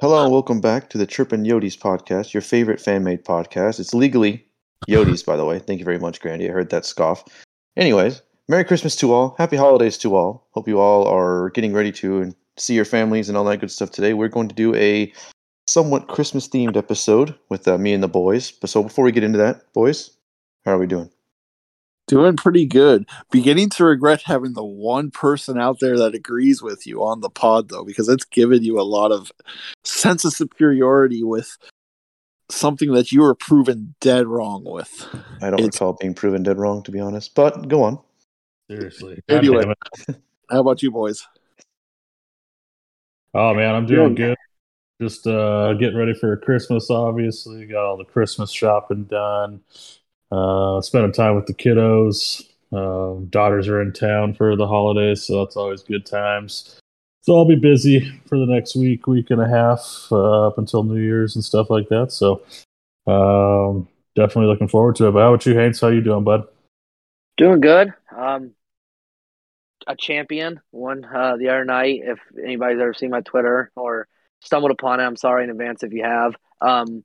Hello and welcome back to the Chirpin Yodis podcast, your favorite fan made podcast. It's legally Yodis, by the way. Thank you very much, Grandy. I heard that scoff. Anyways, Merry Christmas to all. Happy holidays to all. Hope you all are getting ready to and see your families and all that good stuff today. We're going to do a somewhat Christmas themed episode with uh, me and the boys. But so before we get into that, boys, how are we doing? Doing pretty good. Beginning to regret having the one person out there that agrees with you on the pod, though, because it's given you a lot of sense of superiority with something that you were proven dead wrong with. I don't It's- recall being proven dead wrong, to be honest. But go on. Seriously. Anyway. God damn it. How about you, boys? Oh man, I'm doing Good. good. Just uh getting ready for Christmas obviously. Got all the Christmas shopping done. Uh spending time with the kiddos. Um daughters are in town for the holidays, so that's always good times. So I'll be busy for the next week, week and a half, uh, up until New Year's and stuff like that. So um definitely looking forward to it. But how about you, Haynes? How you doing, bud? Doing good. Um, a champion won uh, the other night. If anybody's ever seen my Twitter or stumbled upon it, I'm sorry in advance if you have. Um,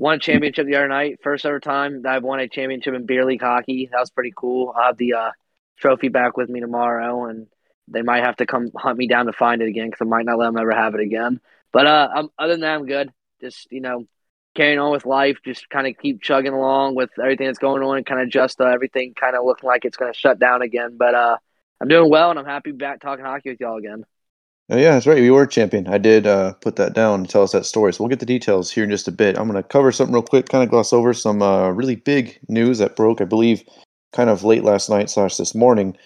won a championship the other night. First ever time that I've won a championship in beer league hockey. That was pretty cool. I'll have the uh, trophy back with me tomorrow, and they might have to come hunt me down to find it again because I might not let them ever have it again. But uh, I'm, other than that, I'm good. Just you know, carrying on with life. Just kind of keep chugging along with everything that's going on, and kind of just uh, everything kind of looking like it's going to shut down again. But uh, I'm doing well, and I'm happy back talking hockey with y'all again. Oh, yeah, that's right. You were champion. I did uh, put that down to tell us that story. So we'll get the details here in just a bit. I'm going to cover something real quick, kind of gloss over some uh, really big news that broke, I believe, kind of late last night slash this morning.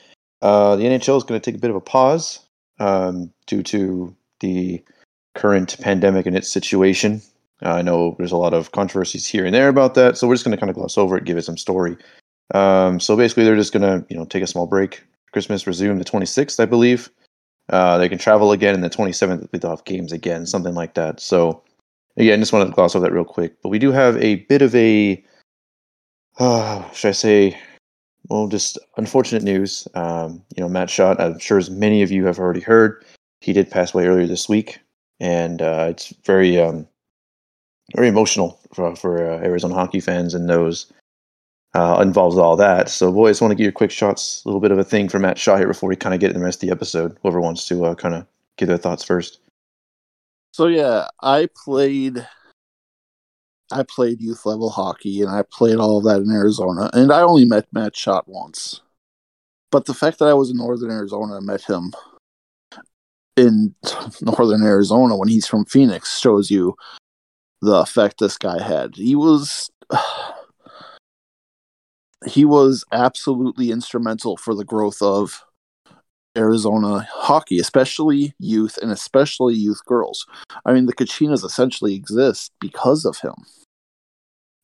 Uh, the NHL is going to take a bit of a pause um, due to the current pandemic and its situation. I know there's a lot of controversies here and there about that, so we're just going to kind of gloss over it, give it some story. Um, so basically, they're just going to you know take a small break. Christmas resume the 26th, I believe. Uh, they can travel again, and the 27th they'll have games again, something like that. So, again, just wanted to gloss over that real quick. But we do have a bit of a, uh, should I say, well, just unfortunate news. Um, you know, Matt Shott, I'm sure as many of you have already heard, he did pass away earlier this week, and uh, it's very, um, very emotional for, for uh, Arizona hockey fans and those uh, involves all that. So, boys, want to give your quick shots, a little bit of a thing for Matt Shott here before we kind of get in the rest of the episode. Whoever wants to uh, kind of give their thoughts first. So yeah, I played I played youth level hockey and I played all of that in Arizona and I only met Matt Shott once. But the fact that I was in northern Arizona and met him in northern Arizona when he's from Phoenix shows you the effect this guy had. He was he was absolutely instrumental for the growth of Arizona hockey, especially youth and especially youth girls. I mean, the Kachinas essentially exist because of him.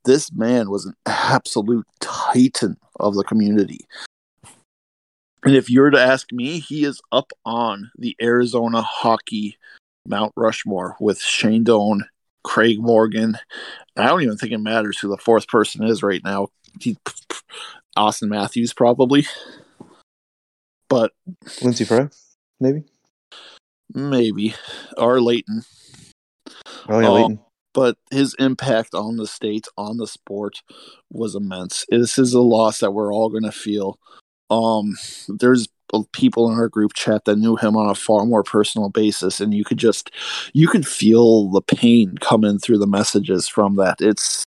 This man was an absolute titan of the community. And if you were to ask me, he is up on the Arizona hockey Mount Rushmore with Shane Doan, Craig Morgan. I don't even think it matters who the fourth person is right now. He, Austin Matthews, probably. But Lindsey Fry, maybe? maybe. Or Leighton. Oh, yeah, Oh. Leighton. but his impact on the state, on the sport, was immense. This is a loss that we're all going to feel. Um, there's people in our group chat that knew him on a far more personal basis, and you could just, you could feel the pain coming through the messages from that. It's,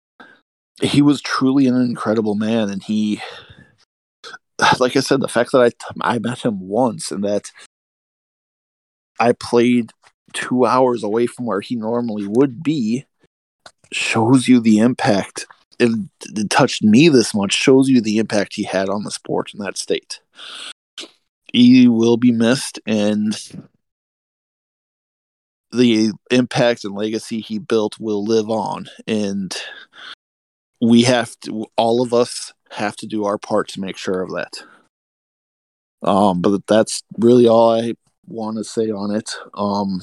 he was truly an incredible man, and he, like I said, the fact that I I met him once and that I played two hours away from where he normally would be shows you the impact and it touched me this much shows you the impact he had on the sport in that state he will be missed and the impact and legacy he built will live on and we have to all of us have to do our part to make sure of that. Um but that's really all i want to say on it. Um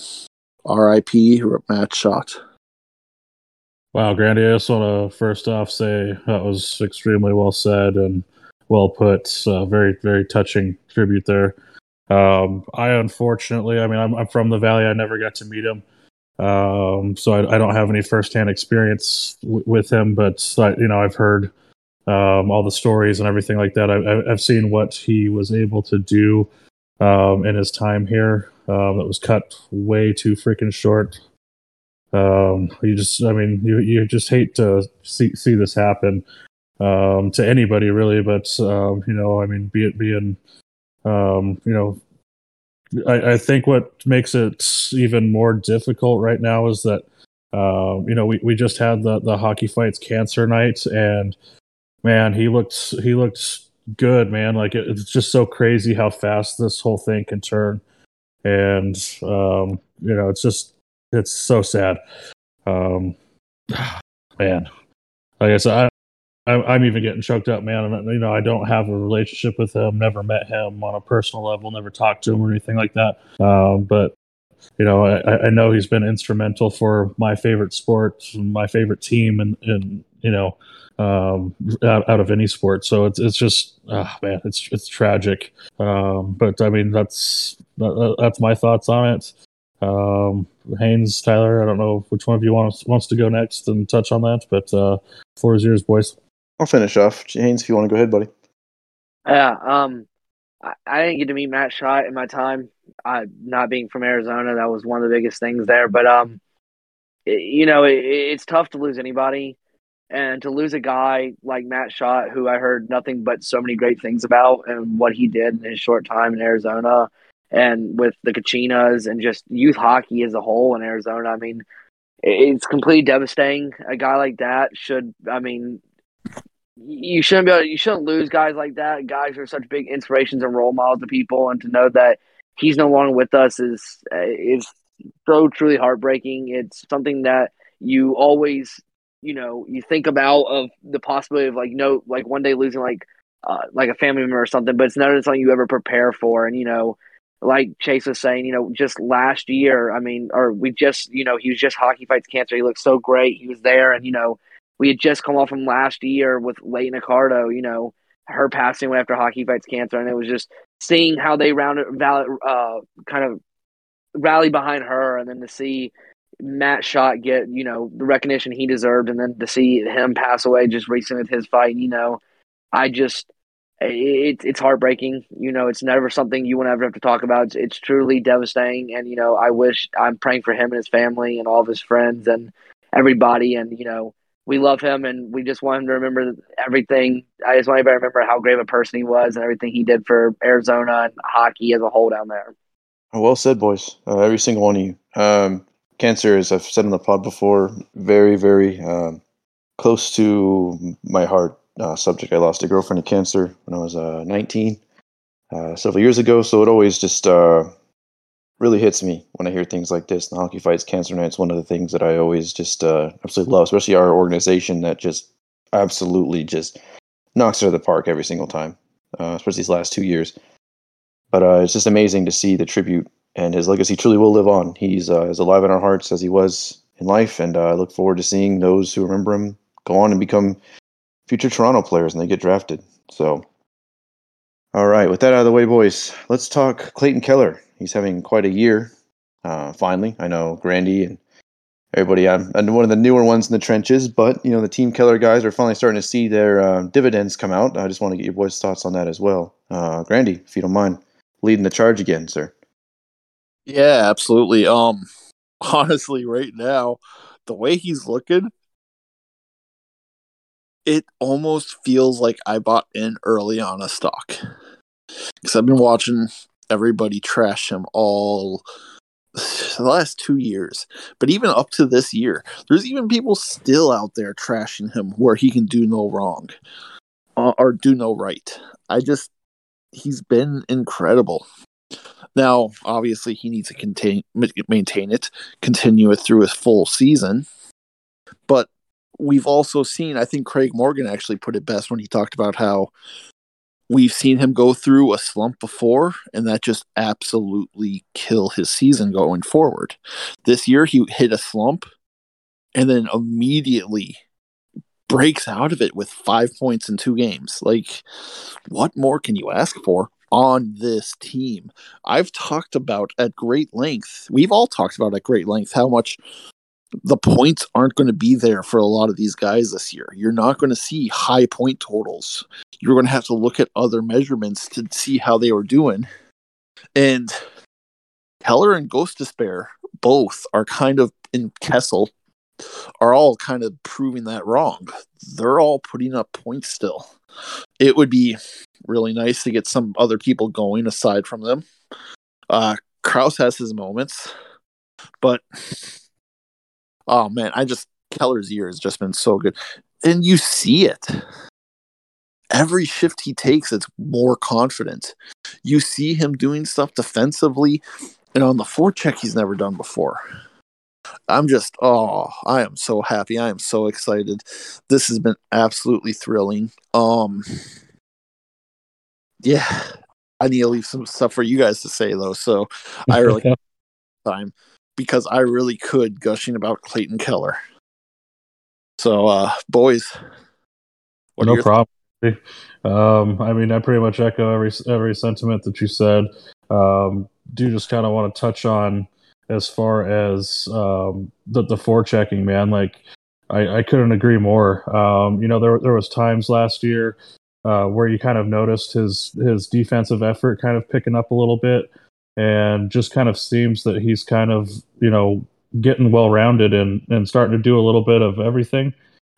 rip Matt Shott Wow, Grandy, I just want to first off say that was extremely well said and well put. Uh, very, very touching tribute there. Um, I unfortunately, I mean, I'm, I'm from the Valley. I never got to meet him. Um, so I, I, don't have any firsthand experience w- with him, but I, you know I've heard um, all the stories and everything like that. I, have seen what he was able to do um, in his time here. Um, that was cut way too freaking short. Um, you just, I mean, you you just hate to see see this happen um, to anybody really, but um, you know, I mean, be it being, um, you know, I, I, think what makes it even more difficult right now is that um, you know we, we just had the the hockey fights cancer night and man he looked he looked good man. Like it, it's just so crazy how fast this whole thing can turn. And um, you know it's just it's so sad. Um, man. I guess I I'm even getting choked up, man. And, you know, I don't have a relationship with him, never met him on a personal level, never talked to him or anything like that. Um, but you know, I, I, know he's been instrumental for my favorite sport, my favorite team, and and you know, um, out, out, of any sport. So it's it's just, oh, man, it's it's tragic. Um, but I mean, that's that, that's my thoughts on it. Um, Haynes, Tyler, I don't know which one of you wants wants to go next and touch on that, but uh, floor is yours, boys. I'll finish off. Haynes, if you want to go ahead, buddy. Yeah, um, I, didn't get to meet Matt Shott in my time. I, not being from Arizona, that was one of the biggest things there. But um, it, you know, it, it's tough to lose anybody, and to lose a guy like Matt Shott, who I heard nothing but so many great things about, and what he did in his short time in Arizona, and with the Kachinas, and just youth hockey as a whole in Arizona. I mean, it's completely devastating. A guy like that should, I mean, you shouldn't be able, you shouldn't lose guys like that. Guys are such big inspirations and role models to people, and to know that he's no longer with us is is so truly heartbreaking. It's something that you always you know you think about of the possibility of like no like one day losing like uh, like a family member or something, but it's never something you ever prepare for. And you know, like Chase was saying, you know, just last year, I mean, or we just you know he was just hockey fights cancer. He looked so great. He was there, and you know we had just come off from last year with Leighton Accardo, you know, her passing away after hockey fights cancer, and it was just seeing how they rounded, uh, kind of rally behind her, and then to see Matt Shott get, you know, the recognition he deserved, and then to see him pass away just recently with his fight, you know, I just it, it's heartbreaking. You know, it's never something you will ever have to talk about. It's, it's truly devastating, and you know, I wish I'm praying for him and his family and all of his friends and everybody, and you know we love him and we just want him to remember everything. I just want everybody to remember how great of a person he was and everything he did for Arizona and hockey as a whole down there. Well said, boys. Uh, every single one of you. Um, cancer, as I've said in the pod before, very, very um, close to my heart uh, subject. I lost a girlfriend to cancer when I was uh, 19 uh, several years ago, so it always just uh, really hits me when I hear things like this. The Hockey Fights Cancer Night's one of the things that I always just uh, absolutely love, especially our organization that just absolutely just knocks it out of the park every single time, uh, especially these last two years. But uh, it's just amazing to see the tribute, and his legacy truly will live on. He's uh, as alive in our hearts as he was in life, and uh, I look forward to seeing those who remember him go on and become future Toronto players and they get drafted. So, all right, with that out of the way, boys, let's talk Clayton Keller he's having quite a year. Uh, finally, I know Grandy and everybody. I'm, I'm, one of the newer ones in the trenches, but you know the Team Keller guys are finally starting to see their uh, dividends come out. I just want to get your boys' thoughts on that as well. Uh, Grandy, if you don't mind, leading the charge again, sir. Yeah, absolutely. Um, honestly, right now, the way he's looking, it almost feels like I bought in early on a stock because I've been watching everybody trash him all the last two years. But even up to this year, there's even people still out there trashing him where he can do no wrong uh, or do no right. I just, he's been incredible. Now, obviously, he needs to contain, maintain it, continue it through his full season. But we've also seen, I think Craig Morgan actually put it best when he talked about how We've seen him go through a slump before, and that just absolutely kill his season going forward. This year, he hit a slump and then immediately breaks out of it with five points in two games. Like, what more can you ask for? on this team. I've talked about at great length, we've all talked about at great length how much the points aren't going to be there for a lot of these guys this year. You're not going to see high point totals. You're going to have to look at other measurements to see how they were doing. And Keller and Gostisbehere both are kind of in Kessel are all kind of proving that wrong. They're all putting up points still. It would be really nice to get some other people going aside from them. Uh Crouse has his moments, but oh man, I just Keller's year has just been so good. And you see it. Every shift he takes, it's more confident. You see him doing stuff defensively and on the forecheck he's never done before. I'm just, oh, I am so happy. I am so excited. This has been absolutely thrilling. Um, yeah, I need to leave some stuff for you guys to say though. So I really time because I really could gushing about Clayton Keller. So, uh, boys, no problem. Um, I mean, I pretty much echo every every sentiment that you said. Um, do just kind of want to touch on as far as um, the the forechecking, man. Like, I, I couldn't agree more. Um, you know, there there was times last year uh, where you kind of noticed his his defensive effort kind of picking up a little bit, and just kind of seems that he's kind of you know getting well rounded and and starting to do a little bit of everything.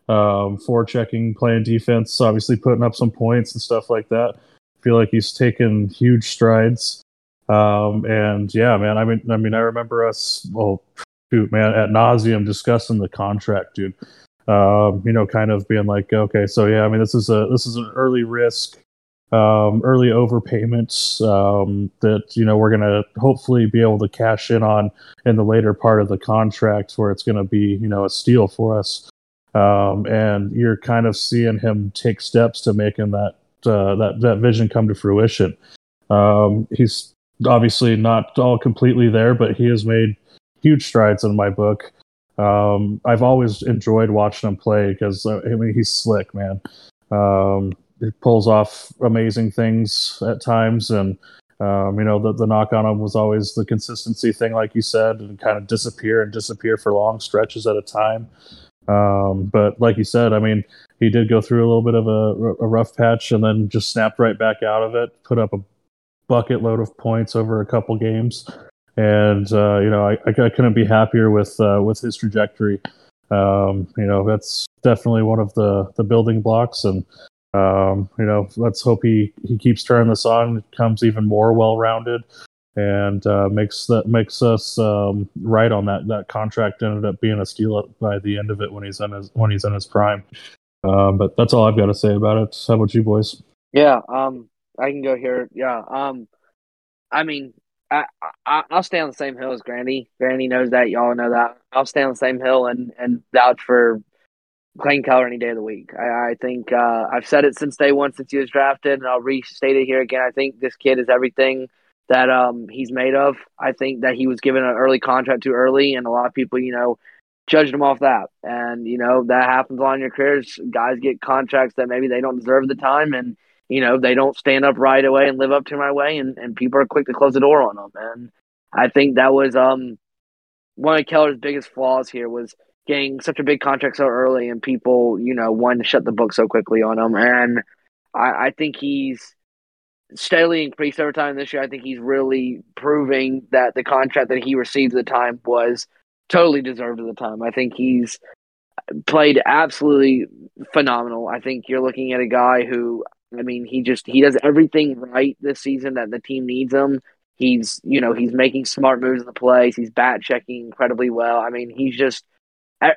Um, forechecking, playing defense, obviously putting up some points and stuff like that. I feel like he's taken huge strides. Um, and yeah, man, I mean, I mean, I remember us, well, shoot, man, at nauseum discussing the contract, dude. Um, you know, kind of being like, okay, so yeah, I mean, this is a this is an early risk, um, early overpayments um, that you know we're gonna hopefully be able to cash in on in the later part of the contract, where it's gonna be you know a steal for us. Um, and you're kind of seeing him take steps to making that uh, that that vision come to fruition. Um, he's obviously not all completely there, but he has made huge strides in my book. Um, I've always enjoyed watching him play because uh, I mean he's slick, man. Um, he pulls off amazing things at times, and um, you know the, the knock on him was always the consistency thing, like you said, and kind of disappear and disappear for long stretches at a time. Um, but like you said, I mean, he did go through a little bit of a, a rough patch and then just snapped right back out of it, put up a bucket load of points over a couple games, and uh, you know I, I couldn't be happier with uh, with his trajectory. Um, you know that's definitely one of the the building blocks, and um, you know let's hope he he keeps turning this on, becomes even more well rounded, and uh, makes that makes us um, right on that that contract ended up being a steal by the end of it when he's in his when he's in his prime. Um, but that's all I've got to say about it. How about you boys? Yeah, um, I can go here. Yeah. Um, I mean, I, I I'll stay on the same hill as Grandy. Grandy knows that. Y'all know that. I'll stay on the same hill and and vouch for Clayton Keller any day of the week. I, I think uh, I've said it since day one since he was drafted, and I'll restate it here again. I think this kid is everything that um he's made of. I think that he was given an early contract too early, and a lot of people, you know, judged him off that. And you know that happens on your careers. Guys get contracts that maybe they don't deserve the time, and you know, they don't stand up right away and live up to my way, and, and people are quick to close the door on them. And I think that was um one of Keller's biggest flaws here was getting such a big contract so early, and people, you know, wanting to shut the book so quickly on him. And I, I think he's steadily increased over time this year. I think he's really proving that the contract that he received at the time was totally deserved at the time. I think he's played absolutely phenomenal. I think you're looking at a guy who I mean, he just he does everything right this season that the team needs him. He's you know he's making smart moves in the plays. He's bat checking incredibly well. I mean, he's just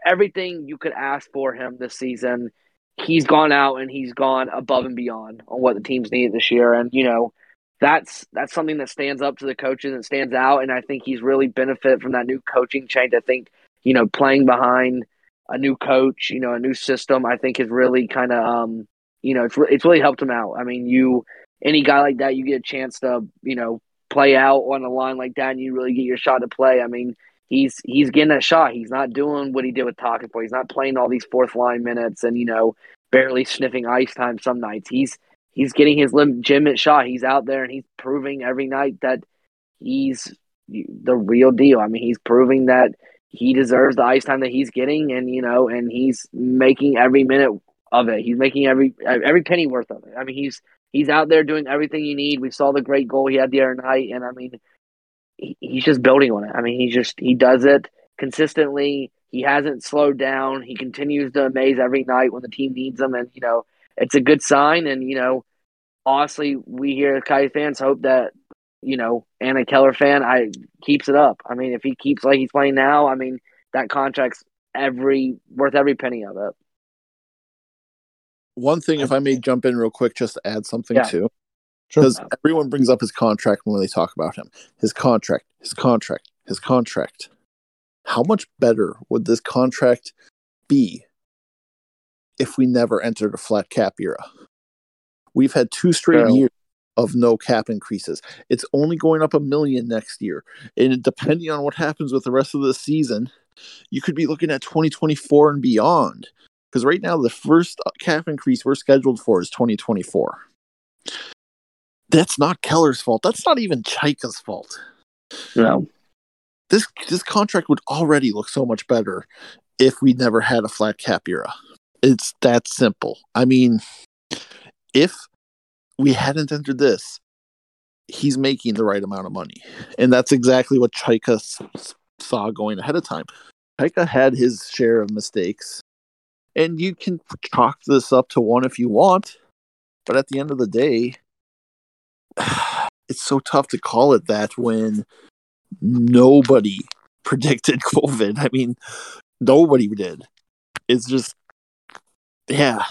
everything you could ask for him this season. He's gone out and he's gone above and beyond on what the teams need this year, and you know that's that's something that stands up to the coaches and stands out. And I think he's really benefit from that new coaching change. I think you know playing behind a new coach, you know, a new system. I think has really kind of um, you know, it's it's really helped him out. I mean, you any guy like that, you get a chance to you know play out on a line like that, and you really get your shot to play. I mean, he's he's getting a shot. He's not doing what he did with Takapo. He's not playing all these fourth line minutes and you know barely sniffing ice time some nights. He's he's getting his legitimate shot. He's out there and he's proving every night that he's the real deal. I mean, he's proving that he deserves the ice time that he's getting, and you know, and he's making every minute of it. He's making every every penny worth of it. I mean, he's he's out there doing everything you need. We saw the great goal he had the other night, and I mean, he's just building on it. I mean, he just he does it consistently. He hasn't slowed down. He continues to amaze every night when the team needs him, and you know, it's a good sign. And you know, honestly, we here as fans hope that you know, Anna Keller fan, I keeps it up. I mean, if he keeps like he's playing now, I mean, that contract's every worth every penny of it. One thing, if I may jump in real quick, just to add something Yeah. too, Sure. because everyone brings up his contract when they talk about him. His contract, his contract, his contract. How much better would this contract be if we never entered a flat cap era? We've had two straight years of no cap increases. It's only going up a million next year. And depending on what happens with the rest of the season, you could be looking at 2024 and beyond. Because right now, the first cap increase we're scheduled for is 2024. That's not Keller's fault. That's not even Chayka's fault. No, This this contract would already look so much better if we never had a flat cap era. It's that simple. I mean, if we hadn't entered this, he's making the right amount of money, and that's exactly what Chayka saw going ahead of time. Chayka had his share of mistakes, and you can chalk this up to one if you want, but at the end of the day, it's so tough to call it that when nobody predicted COVID. I mean, nobody did. It's just, yeah.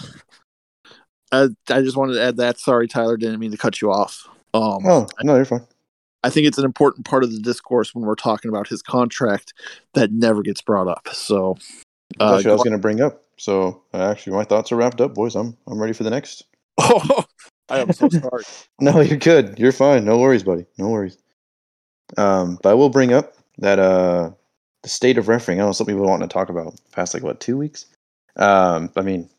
I, I just wanted to add that. Sorry, Tyler, didn't mean to cut you off. Um, Oh no, you're fine. I think it's an important part of the discourse when we're talking about his contract that never gets brought up. So, uh, That's what I was going to bring up. So uh, actually, my thoughts are wrapped up, boys. I'm I'm ready for the next. oh, I am so sorry. No, you're good. You're fine. No worries, buddy. No worries. Um, but I will bring up that uh, the state of refereeing. I know some people want to talk about past like what two weeks. Um, I mean,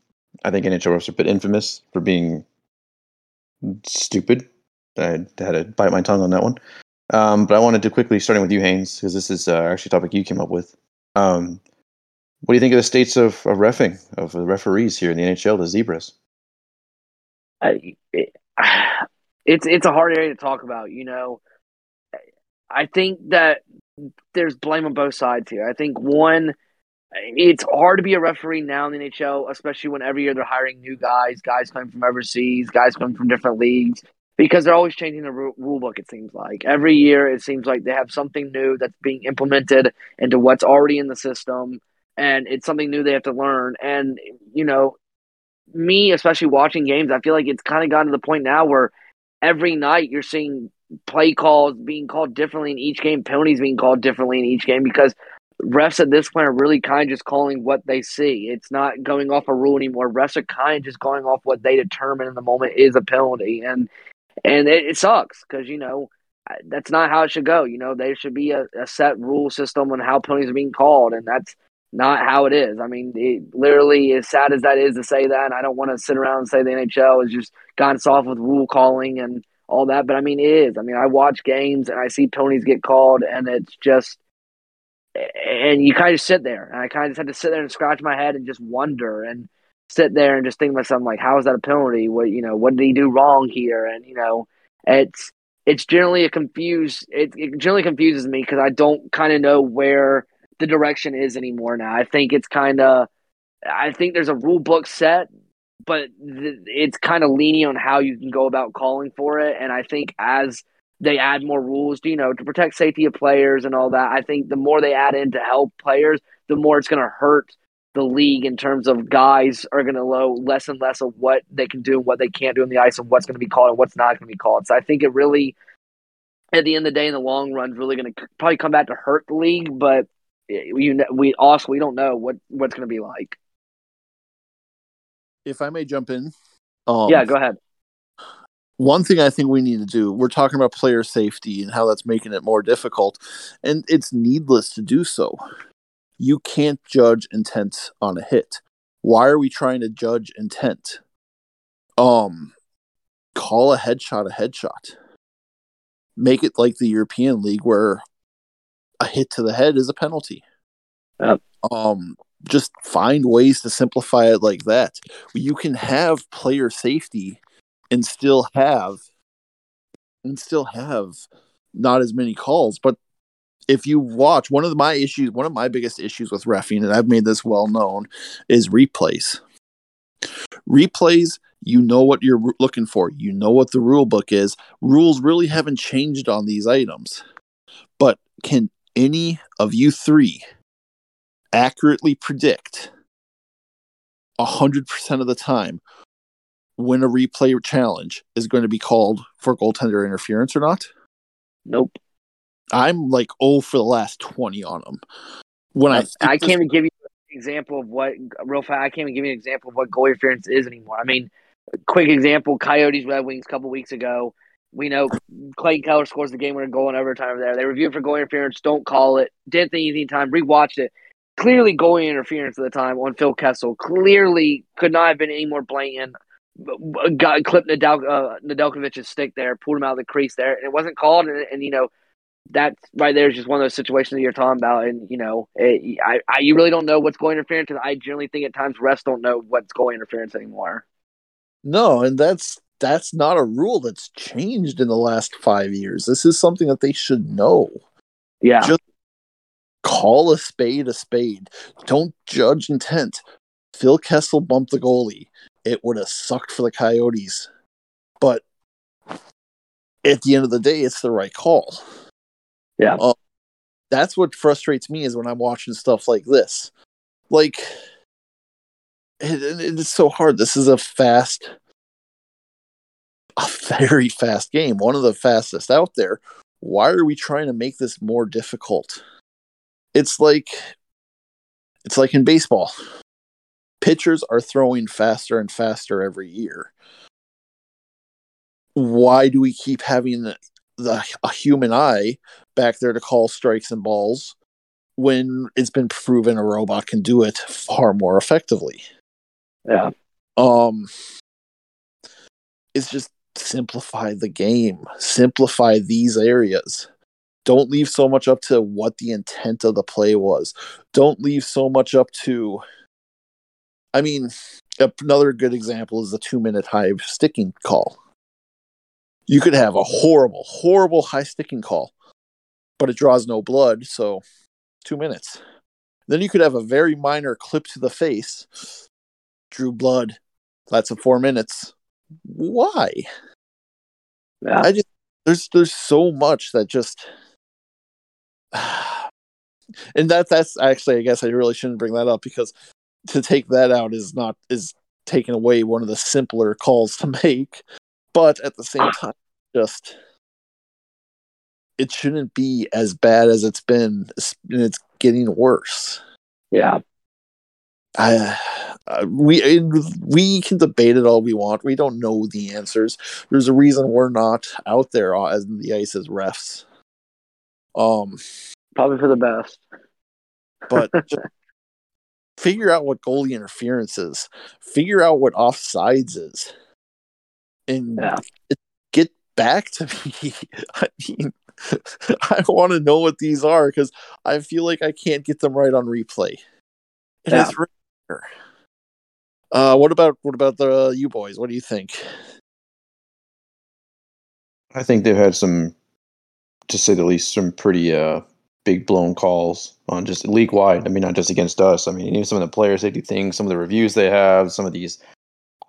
I think NHL refs are a bit infamous for being stupid. I had to bite my tongue on that one. Um, but I wanted to quickly, starting with you, Haynes, because this is uh, actually a topic you came up with. Um, what do you think of the states of, of refing of the referees here in the NHL, the zebras? It's it's a hard area to talk about. You know, I think that there's blame on both sides here. I think one, it's hard to be a referee now in the NHL, especially when every year they're hiring new guys, guys coming from overseas, guys coming from different leagues, because they're always changing the ru- rule book. It seems like every year it seems like they have something new that's being implemented into what's already in the system, and it's something new they have to learn. And you know, me especially watching games, I feel like it's kind of gotten to the point now where every night you're seeing play calls being called differently in each game, penalties being called differently in each game because refs at this point are really kind of just calling what they see. It's not going off a rule anymore. Refs are kind of just going off what they determine in the moment is a penalty, and and it, it sucks because you know that's not how it should go. You know there should be a, a set rule system on how penalties are being called, and that's not how it is. I mean, it, literally, as sad as that is to say that, I don't want to sit around and say the NHL has just gotten soft with rule calling and all that, but I mean, it is. I mean, I watch games and I see penalties get called, and it's just, and you kind of sit there, and I kind of just had to sit there and scratch my head and just wonder and sit there and just think to myself, like, how is that a penalty? What you know, what did he do wrong here? And you know, it's it's generally a confused. It, it generally confuses me because I don't kind of know where the direction is anymore now. I think it's kind of, I think there's a rule book set, but th- it's kind of leaning on how you can go about calling for it. And I think as they add more rules, you know, to protect safety of players and all that, I think the more they add in to help players, the more it's going to hurt the league in terms of guys are going to know less and less of what they can do and what they can't do on the ice and what's going to be called and what's not going to be called. So I think it really, at the end of the day, in the long run, is really going to probably come back to hurt the league. But you know, we also we don't know what what's going to be like. If I may jump in, um, yeah, go ahead. one thing I think we need to do, we're talking about player safety and how that's making it more difficult, and it's needless to do so. You can't judge intent on a hit. Why are we trying to judge intent? Um, call a headshot a headshot. Make it like the European League where a hit to the head is a penalty. Yep. Um, just find ways to simplify it like that. You can have player safety and still have and still have not as many calls. But if you watch one of my issues, one of my biggest issues with refing, and I've made this well known, is replays. Replays, you know what you're looking for. You know what the rule book is. Rules really haven't changed on these items. But can any of you three accurately predict 100% of the time when a replay challenge is going to be called for goaltender interference or not? Nope. I'm like oh for the last 20 on them. When I I can't even give you an example of what real fast. I can't even give you an example of what goal interference is anymore. I mean, quick example: Coyotes Red Wings a couple weeks ago. We know Clayton Keller scores the game winner goal in overtime over there. They reviewed for goal interference, don't call it. Didn't think anything time. Rewatched it. Clearly goal interference at the time on Phil Kessel. Clearly could not have been any more blatant. Got clipped Nadal, uh, Nedeljkovic's stick there, pulled him out of the crease there, and it wasn't called. And, and you know that right there is just one of those situations that you're talking about. And you know, it, I, I you really don't know what's goal interference. And I generally think at times refs don't know what's goal interference anymore. No, and that's that's not a rule that's changed in the last five years. This is something that they should know. Yeah. Just call a spade a spade. Don't judge intent. Phil Kessel bumped the goalie. It would have sucked for the Coyotes. But at the end of the day, it's the right call. Yeah. Um, that's what frustrates me is when I'm watching stuff like this. Like, it, it, it's so hard. This is a fast, a very fast game, one of the fastest out there. Why are we trying to make this more difficult? It's like, it's like in baseball. Pitchers are throwing faster and faster every year. Why do we keep having the, the a human eye back there to call strikes and balls when it's been proven a robot can do it far more effectively. Yeah. Um it's just simplify the game. Simplify these areas. Don't leave so much up to what the intent of the play was. Don't leave so much up to I mean, another good example is the 2-minute high sticking call. You could have a horrible, horrible high sticking call but it draws no blood, so two minutes. Then you could have a very minor clip to the face, drew blood. That's a four minutes. Why? Yeah. I just there's there's so much that just and that that's actually I guess I really shouldn't bring that up because to take that out is not is taking away one of the simpler calls to make. But at the same time, just it shouldn't be as bad as it's been and it's getting worse yeah I, uh, we we can debate it all we want we don't know the answers there's a reason we're not out there as the ice as refs um probably for the best but figure out what goalie interference is figure out what offsides is and yeah. get back to me i mean I want to know what these are because I feel like I can't get them right on replay. It Yeah. rare. Uh, what about what about the uh, you boys? What do you think? I think they've had some, to say the least, some pretty uh, big blown calls on just league wide. I mean, not just against us. I mean, even some of the player safety things, some of the reviews they have, some of these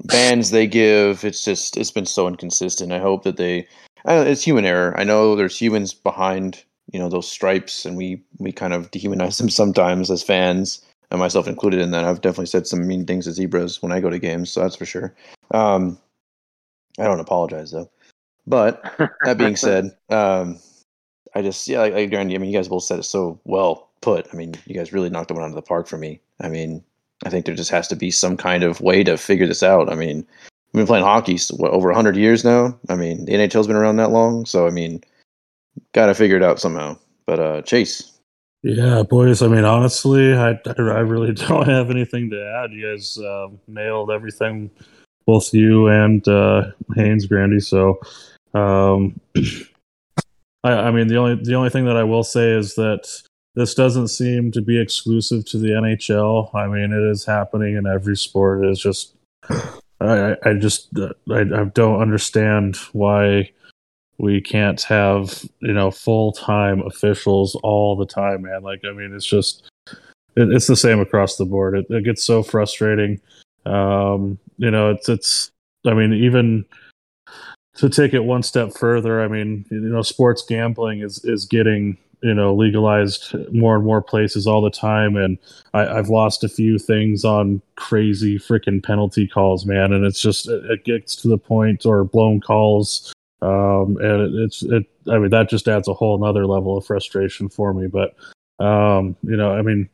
bans they give. It's just it's been so inconsistent. I hope that they. It's human error. I know there's humans behind you know those stripes, and we we kind of dehumanize them sometimes as fans, and myself included in that. I've definitely said some mean things to zebras when I go to games, so that's for sure. Um, I don't apologize though. But that being said, um, I just yeah, I, I agree. I mean, you guys both said it so well put. I mean, you guys really knocked it one out of the park for me. I mean, I think there just has to be some kind of way to figure this out. I mean, we've been playing hockey s- what, over hundred years now. I mean, the NHL's been around that long, so I mean, got to figure it out somehow. But uh, Chase, Yeah, boys. I mean, honestly, I, I really don't have anything to add. You guys uh, nailed everything both you and uh, Haynes Grandy. So, um, I, I mean, the only the only thing that I will say is that this doesn't seem to be exclusive to the NHL. I mean, it is happening in every sport. It is just, I, I just, I, I don't understand why we can't have you know full time officials all the time, man. Like, I mean, it's just, it, it's the same across the board. It, it gets so frustrating. Um, you know, it's it's. I mean, even to take it one step further, I mean, you know, sports gambling is is getting you know legalized more and more places all the time, and I, have lost a few things on crazy freaking penalty calls, man, and it's just it, it gets to the point or blown calls, um, and it, it's it. I mean, that just adds a whole another level of frustration for me, but um, you know, I mean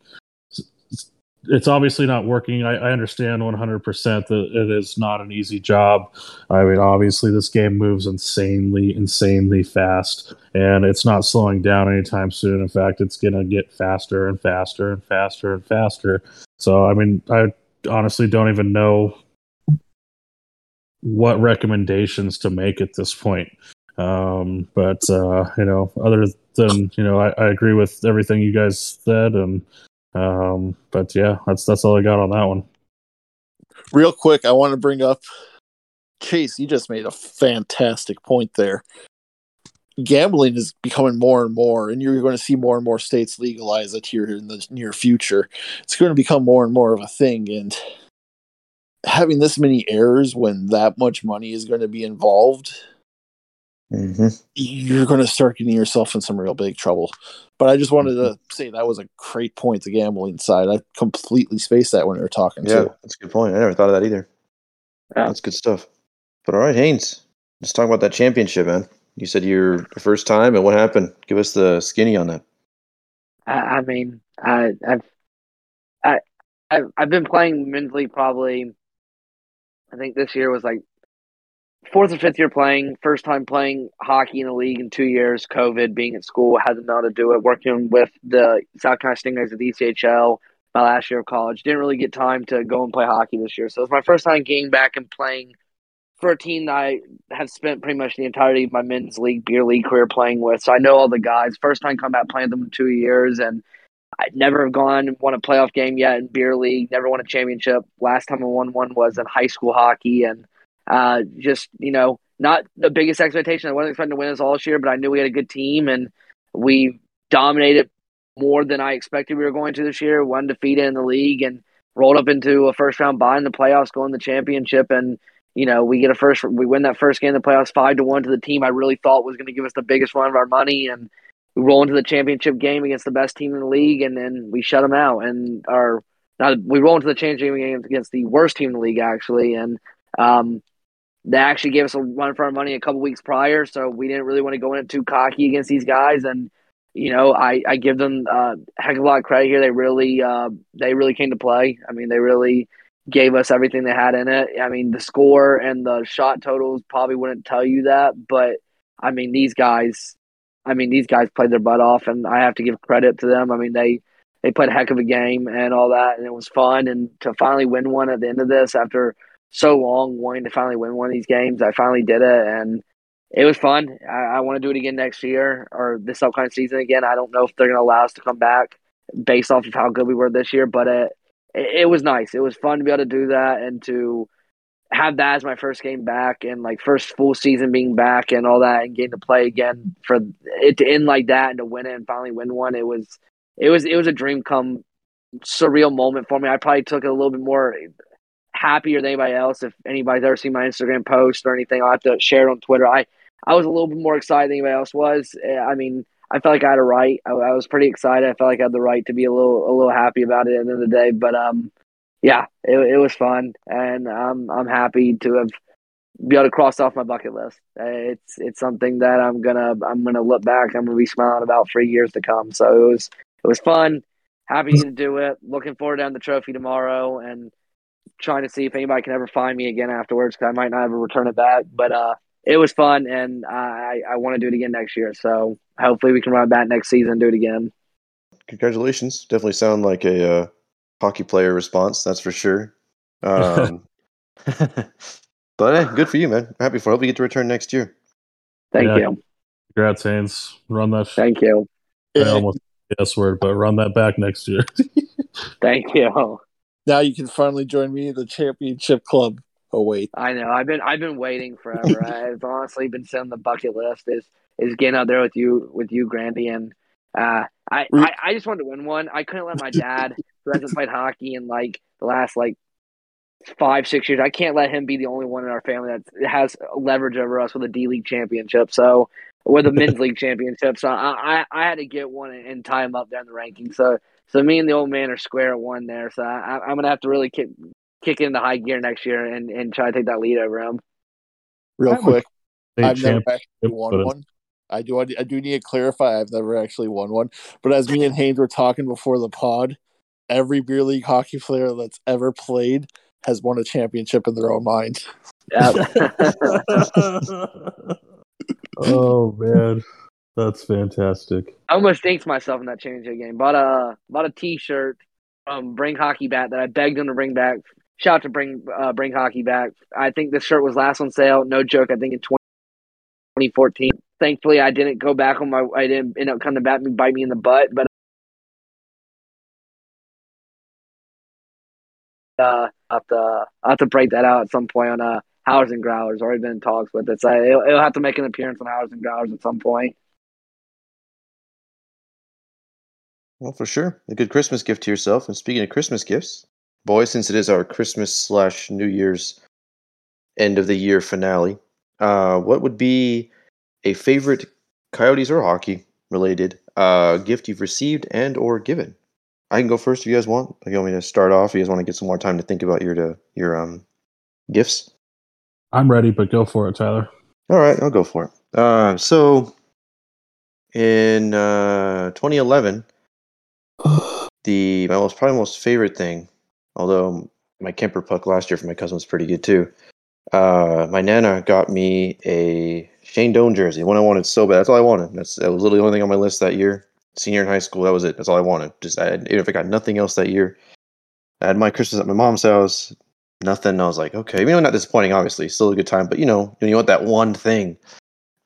it's obviously not working. I, I, understand 100% that it is not an easy job. I mean, obviously, this game moves insanely, insanely fast, and it's not slowing down anytime soon. In fact, it's going to get faster and faster and faster and faster. So, I mean, I honestly don't even know what recommendations to make at this point. Um, but, uh, you know, other than, you know, I, I agree with everything you guys said and, um, but yeah, that's that's all I got on that one. Real quick, I want to bring up Chase. You just made a fantastic point there. Gambling is becoming more and more, and you're going to see more and more states legalize it here in the near future. It's going to become more and more of a thing, and having this many errors when that much money is going to be involved mm-hmm. you're going to start getting yourself in some real big trouble. But I just wanted mm-hmm. to say that was a great point, the gambling side. I completely spaced that when we were talking. Yeah, too. that's a good point. I never thought of that either. Yeah. That's good stuff. But all right, Haynes, let's talk about that championship, man. You said you're the first time, and what happened? Give us the skinny on that. I, I mean, I, I've, I, I've, I've been playing mentally probably. I think this year was like fourth or fifth year playing, first time playing hockey in the league in two years. COVID, being at school, hadn't known how to do it. Working with the South Carolina Stingrays at the ECHL my last year of college. Didn't really get time to go and play hockey this year. So it was my first time getting back and playing for a team that I have spent pretty much the entirety of my men's league, beer league career playing with. So I know all the guys. First time come back playing them in two years and I never have gone and won a playoff game yet in beer league, never won a championship. Last time I won one was in high school hockey and uh, just you know, not the biggest expectation. I wasn't expecting to win this all this year, but I knew we had a good team and we dominated more than I expected we were going to this year. One defeated in the league and rolled up into a first round bye in the playoffs, going the championship, and you know we get a first, we win that first game in the playoffs five to one to the team I really thought was going to give us the biggest run of our money, and we roll into the championship game against the best team in the league, and then we shut them out, and our now we roll into the championship game against the worst team in the league actually, and um, they actually gave us a run for our money a couple weeks prior, so we didn't really want to go in too cocky against these guys. And you know, I, I give them a heck of a lot of credit here. They really uh, they really came to play. I mean, they really gave us everything they had in it. I mean, the score and the shot totals probably wouldn't tell you that, but I mean, these guys, I mean, these guys played their butt off, and I have to give credit to them. I mean, they they played a heck of a game and all that, and it was fun. And to finally win one at the end of this after so long wanting to finally win one of these games. I finally did it, and it was fun. I, I want to do it again next year or this upcoming season again. I don't know if they're going to allow us to come back based off of how good we were this year, but it, it, it was nice. It was fun to be able to do that and to have that as my first game back and like first full season being back and all that and getting to play again for it to end like that and to win it and finally win one. It was it was it was a dream come surreal moment for me. I probably took it a little bit more happier than anybody else. If anybody's ever seen my Instagram post or anything, I'll have to share it on Twitter. I, I was a little bit more excited than anybody else was. Eh, I mean, I felt like I had a right. I, I, was pretty excited. I felt like I had the right to be a little a little happy about it at the end of the day. But um, yeah, it, it was fun, and I'm I'm happy to have be able to cross off my bucket list. It's it's something that I'm gonna I'm gonna look back. I'm gonna be smiling about for years to come. So it was it was fun. Happy to do it. Looking forward to the trophy tomorrow and trying to see if anybody can ever find me again afterwards because I might not ever return it back. But uh, it was fun, and I I want to do it again next year. So hopefully we can run back next season and do it again. Congratulations! Definitely sound like a uh, hockey player response. That's for sure. Um, but hey, good for you, man. Happy for. Hope you get to return next year. Thank Yeah. you. Congrats, Haynes. Run that. Sh- Thank you. I almost yes word, but run that back next year. Thank you. Now you can finally join me in the championship club. Oh wait, I know. I've been I've been waiting forever. I've honestly been sitting on the bucket list is is getting out there with you with you, Grandy, and uh, I, I I just wanted to win one. I couldn't let my dad, who hasn't played hockey in like the last like five six years, I can't let him be the only one in our family that has leverage over us with a D League championship. So with a men's league championship, so I, I I had to get one and, and tie him up there in the rankings. So so me and the old man are square at one there. So I, I'm gonna have to really kick kick into high gear next year and, and try to take that lead over him. real quick. I've never actually won one. I do. I do need to clarify. I've never actually won one. But as me and Haynes were talking before the pod, every beer league hockey player that's ever played has won a championship in their own mind. oh man, that's fantastic. I almost jinxed myself in that championship game. Bought a bought a T-shirt from Bring Hockey Back that I begged him to bring back. Shout out to Bring uh, Bring Hockey Back. I think this shirt was last on sale. No joke. I think in 20, 2014. Thankfully, I didn't go back on my. I didn't end up coming back and bite me in the butt. But uh, I have to I have to break that out at some point on uh Howers and Growlers. Already been in talks with it. So it'll, it'll have to make an appearance on Howers and Growlers at some point. Well, for sure, a good Christmas gift to yourself. And speaking of Christmas gifts, boy, since it is our Christmas slash New Year's end of the year finale, uh, what would be a favorite Coyotes or hockey related uh, gift you've received and or given? I can go first if you guys want. If you want me to start off, if you guys want to get some more time to think about your to, your um gifts. I'm ready, but go for it, Tyler. All right, I'll go for it. Uh, so in uh, 2011, the my most probably most favorite thing, although my Kuemper puck last year for my cousin was pretty good too. Uh, my nana got me a Shane Doan jersey, one I wanted so bad. That's all I wanted. That's that was literally the only thing on my list that year. Senior in high school, that was it. That's all I wanted. Just I, even if I got nothing else that year, I had my Christmas at my mom's house. Nothing. I was like, okay, you know, not disappointing. Obviously, still a good time. But you know, you want that one thing.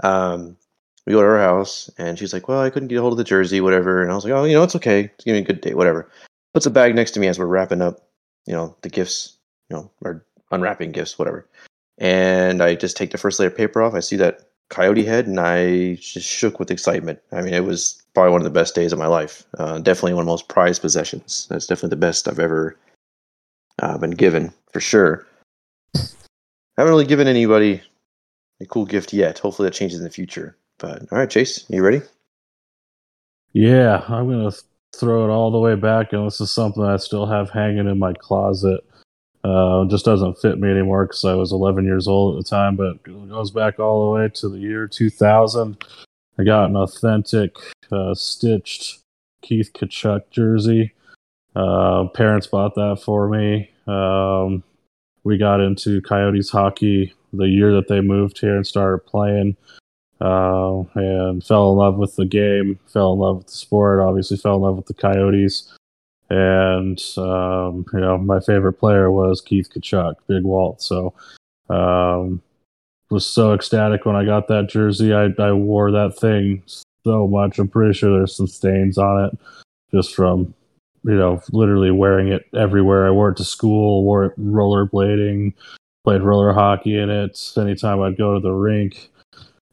Um, we go to her house, and she's like, "Well, I couldn't get a hold of the jersey, whatever." And I was like, "Oh, you know, it's okay. It's giving me a good day, whatever." Puts a bag next to me as we're wrapping up, you know, the gifts, you know, or unwrapping gifts, whatever. And I just take the first layer of paper off. I see that coyote head, and I just shook with excitement. I mean, it was probably one of the best days of my life. Uh, definitely one of the most prized possessions. That's definitely the best I've ever uh, been given, for sure. I haven't really given anybody a cool gift yet. Hopefully, that changes in the future. But all right, Chase, you ready? Yeah, I'm gonna throw it all the way back, and this is something I still have hanging in my closet. Uh, just doesn't fit me anymore because I was 11 years old at the time, but it goes back all the way to the year 2000. I got an authentic uh, stitched Keith Tkachuk jersey. Uh, parents bought that for me. Um, we got into Coyotes hockey the year that they moved here and started playing uh, and fell in love with the game, fell in love with the sport, obviously fell in love with the Coyotes. And, um, you know, my favorite player was Keith Tkachuk, Big Walt. So, um, was so ecstatic when I got that jersey. I, I wore that thing so much. I'm pretty sure there's some stains on it just from, you know, literally wearing it everywhere. I wore it to school, wore it rollerblading, played roller hockey in it. Anytime I'd go to the rink,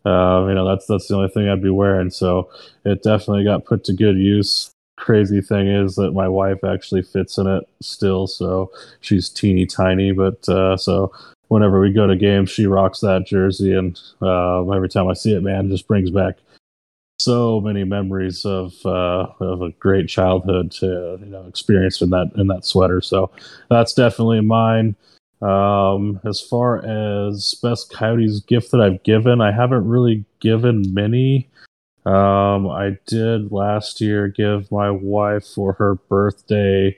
um, you know, that's that's the only thing I'd be wearing. So it definitely got put to good use. Crazy thing is that my wife actually fits in it still, so she's teeny tiny. But uh, so whenever we go to games, she rocks that jersey, and uh, every time I see it, man, it just brings back so many memories of uh, of a great childhood to you know experience in that in that sweater. So that's definitely mine. Um, as far as best Coyotes gift that I've given, I haven't really given many. Um, I did last year give my wife for her birthday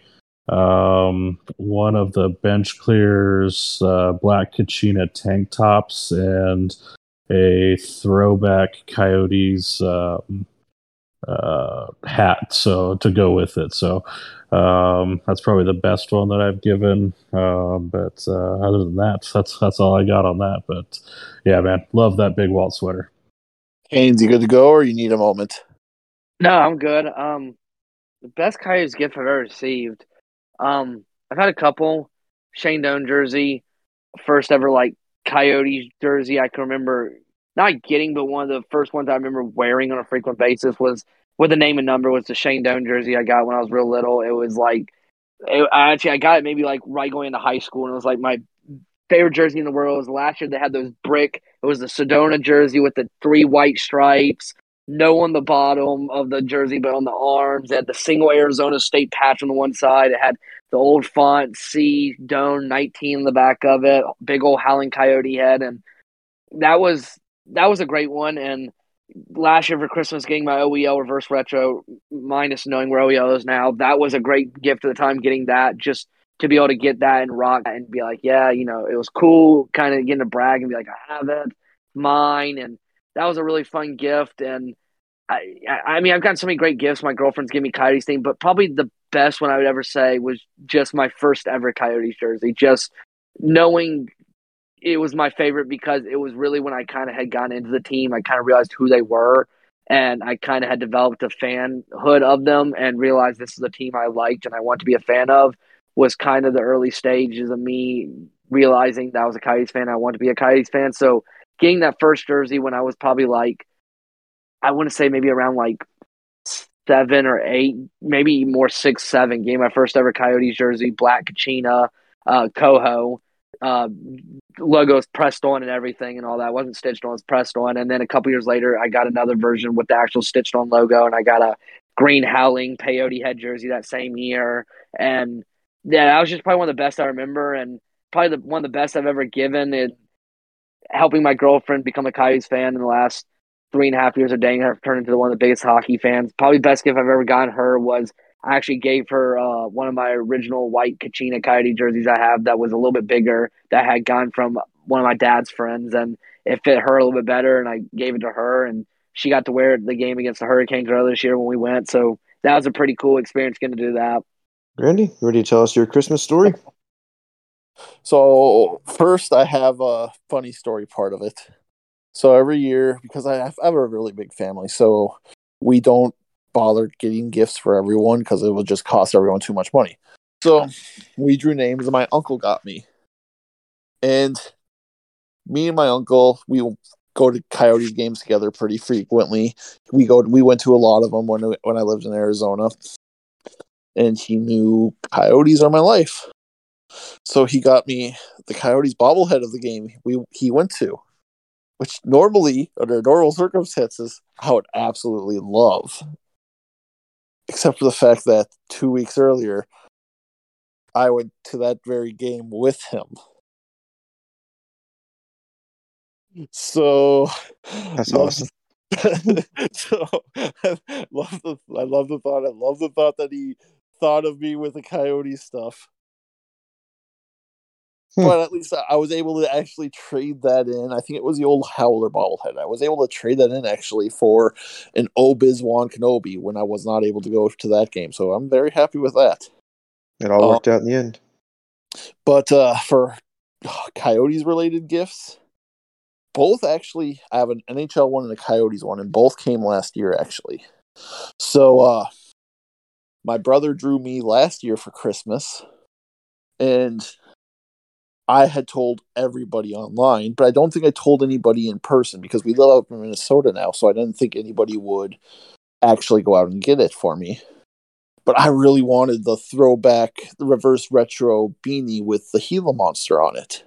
um, one of the bench clears uh, black Kachina tank tops and a throwback Coyotes um, uh, hat so to go with it. So um, that's probably the best one that I've given. Um, but uh, other than that, that's that's all I got on that. But yeah, man, love that big Walt sweater. Haynes, you good to go, or you need a moment? No, I'm good. Um, the best Coyotes gift I've ever received. Um, I've had a couple. Shane Doan jersey, first ever like Coyotes jersey I can remember not getting, but one of the first ones I remember wearing on a frequent basis was with the name and number was the Shane Doan jersey I got when I was real little. It was like, it, actually, I got it maybe like right going into high school, and it was like my favorite jersey in the world. Was last year they had those brick. It was the Sedona jersey with the three white stripes. No on the bottom of the jersey, but on the arms. It had the single Arizona State patch on the one side. It had the old font C Doan 19 in the back of it, big old howling coyote head, and that was that was a great one. And last year for Christmas, getting my OEL reverse retro, minus knowing where OEL is now, that was a great gift at the time. Getting that just to be able to get that and rock and be like, yeah, you know, it was cool. Kind of getting to brag and be like, I have it, mine, and that was a really fun gift. And I, I mean, I've gotten so many great gifts. My girlfriend's giving me Coyotes thing, but probably the best one I would ever say was just my first ever Coyotes jersey. Just knowing it was my favorite because it was really when I kind of had gotten into the team. I kind of realized who they were, and I kind of had developed a fanhood of them and realized this is a team I liked and I want to be a fan of. Was kind of the early stages of me realizing that I was a Coyotes fan. I wanted to be a Coyotes fan. So getting that first jersey when I was probably like, I want to say maybe around like seven or eight, maybe more six, seven. Getting my first ever Coyotes jersey, black Kachina, uh, Coho uh, logos pressed on and everything and all that. It wasn't stitched on, it was pressed on. And then a couple years later, I got another version with the actual stitched on logo, and I got a green howling peyote head jersey that same year. And yeah, that was just probably one of the best I remember, and probably the, one of the best I've ever given. in helping my girlfriend become a Coyotes fan in the last three and a half years of dating her, turned into one of the biggest hockey fans. Probably best gift I've ever gotten her was I actually gave her uh, one of my original white Kachina Coyote jerseys I have that was a little bit bigger that had gone from one of my dad's friends and it fit her a little bit better and I gave it to her and she got to wear it the game against the Hurricanes earlier this year when we went. So that was a pretty cool experience getting to do that. Randy, ready to tell us your Christmas story? So first I have a funny story part of it. So every year, because I have, I have a really big family, so we don't bother getting gifts for everyone because it would just cost everyone too much money. So we drew names, and my uncle got me. And me and my uncle, we go to Coyotes games together pretty frequently. We go, we went to a lot of them when when I lived in Arizona, and he knew Coyotes are my life. So he got me the Coyotes bobblehead of the game we he went to, which normally under normal circumstances I would absolutely love except for the fact that two weeks earlier, I went to that very game with him. So that's awesome. so I love the I love the thought. I love the thought that he thought of me with the coyote stuff. Hmm. But at least I was able to actually trade that in. I think it was the old Howler bobblehead. I was able to trade that in actually for an Obi-Wan Kenobi when I was not able to go to that game. So I'm very happy with that. It all worked out in the end. But uh, for Coyotes related gifts, both actually, I have an NHL one and a Coyotes one, and both came last year actually. So uh, my brother drew me last year for Christmas, and I had told everybody online, but I don't think I told anybody in person because we live up in Minnesota now, so I didn't think anybody would actually go out and get it for me. But I really wanted the throwback, the reverse retro beanie with the Gila monster on it.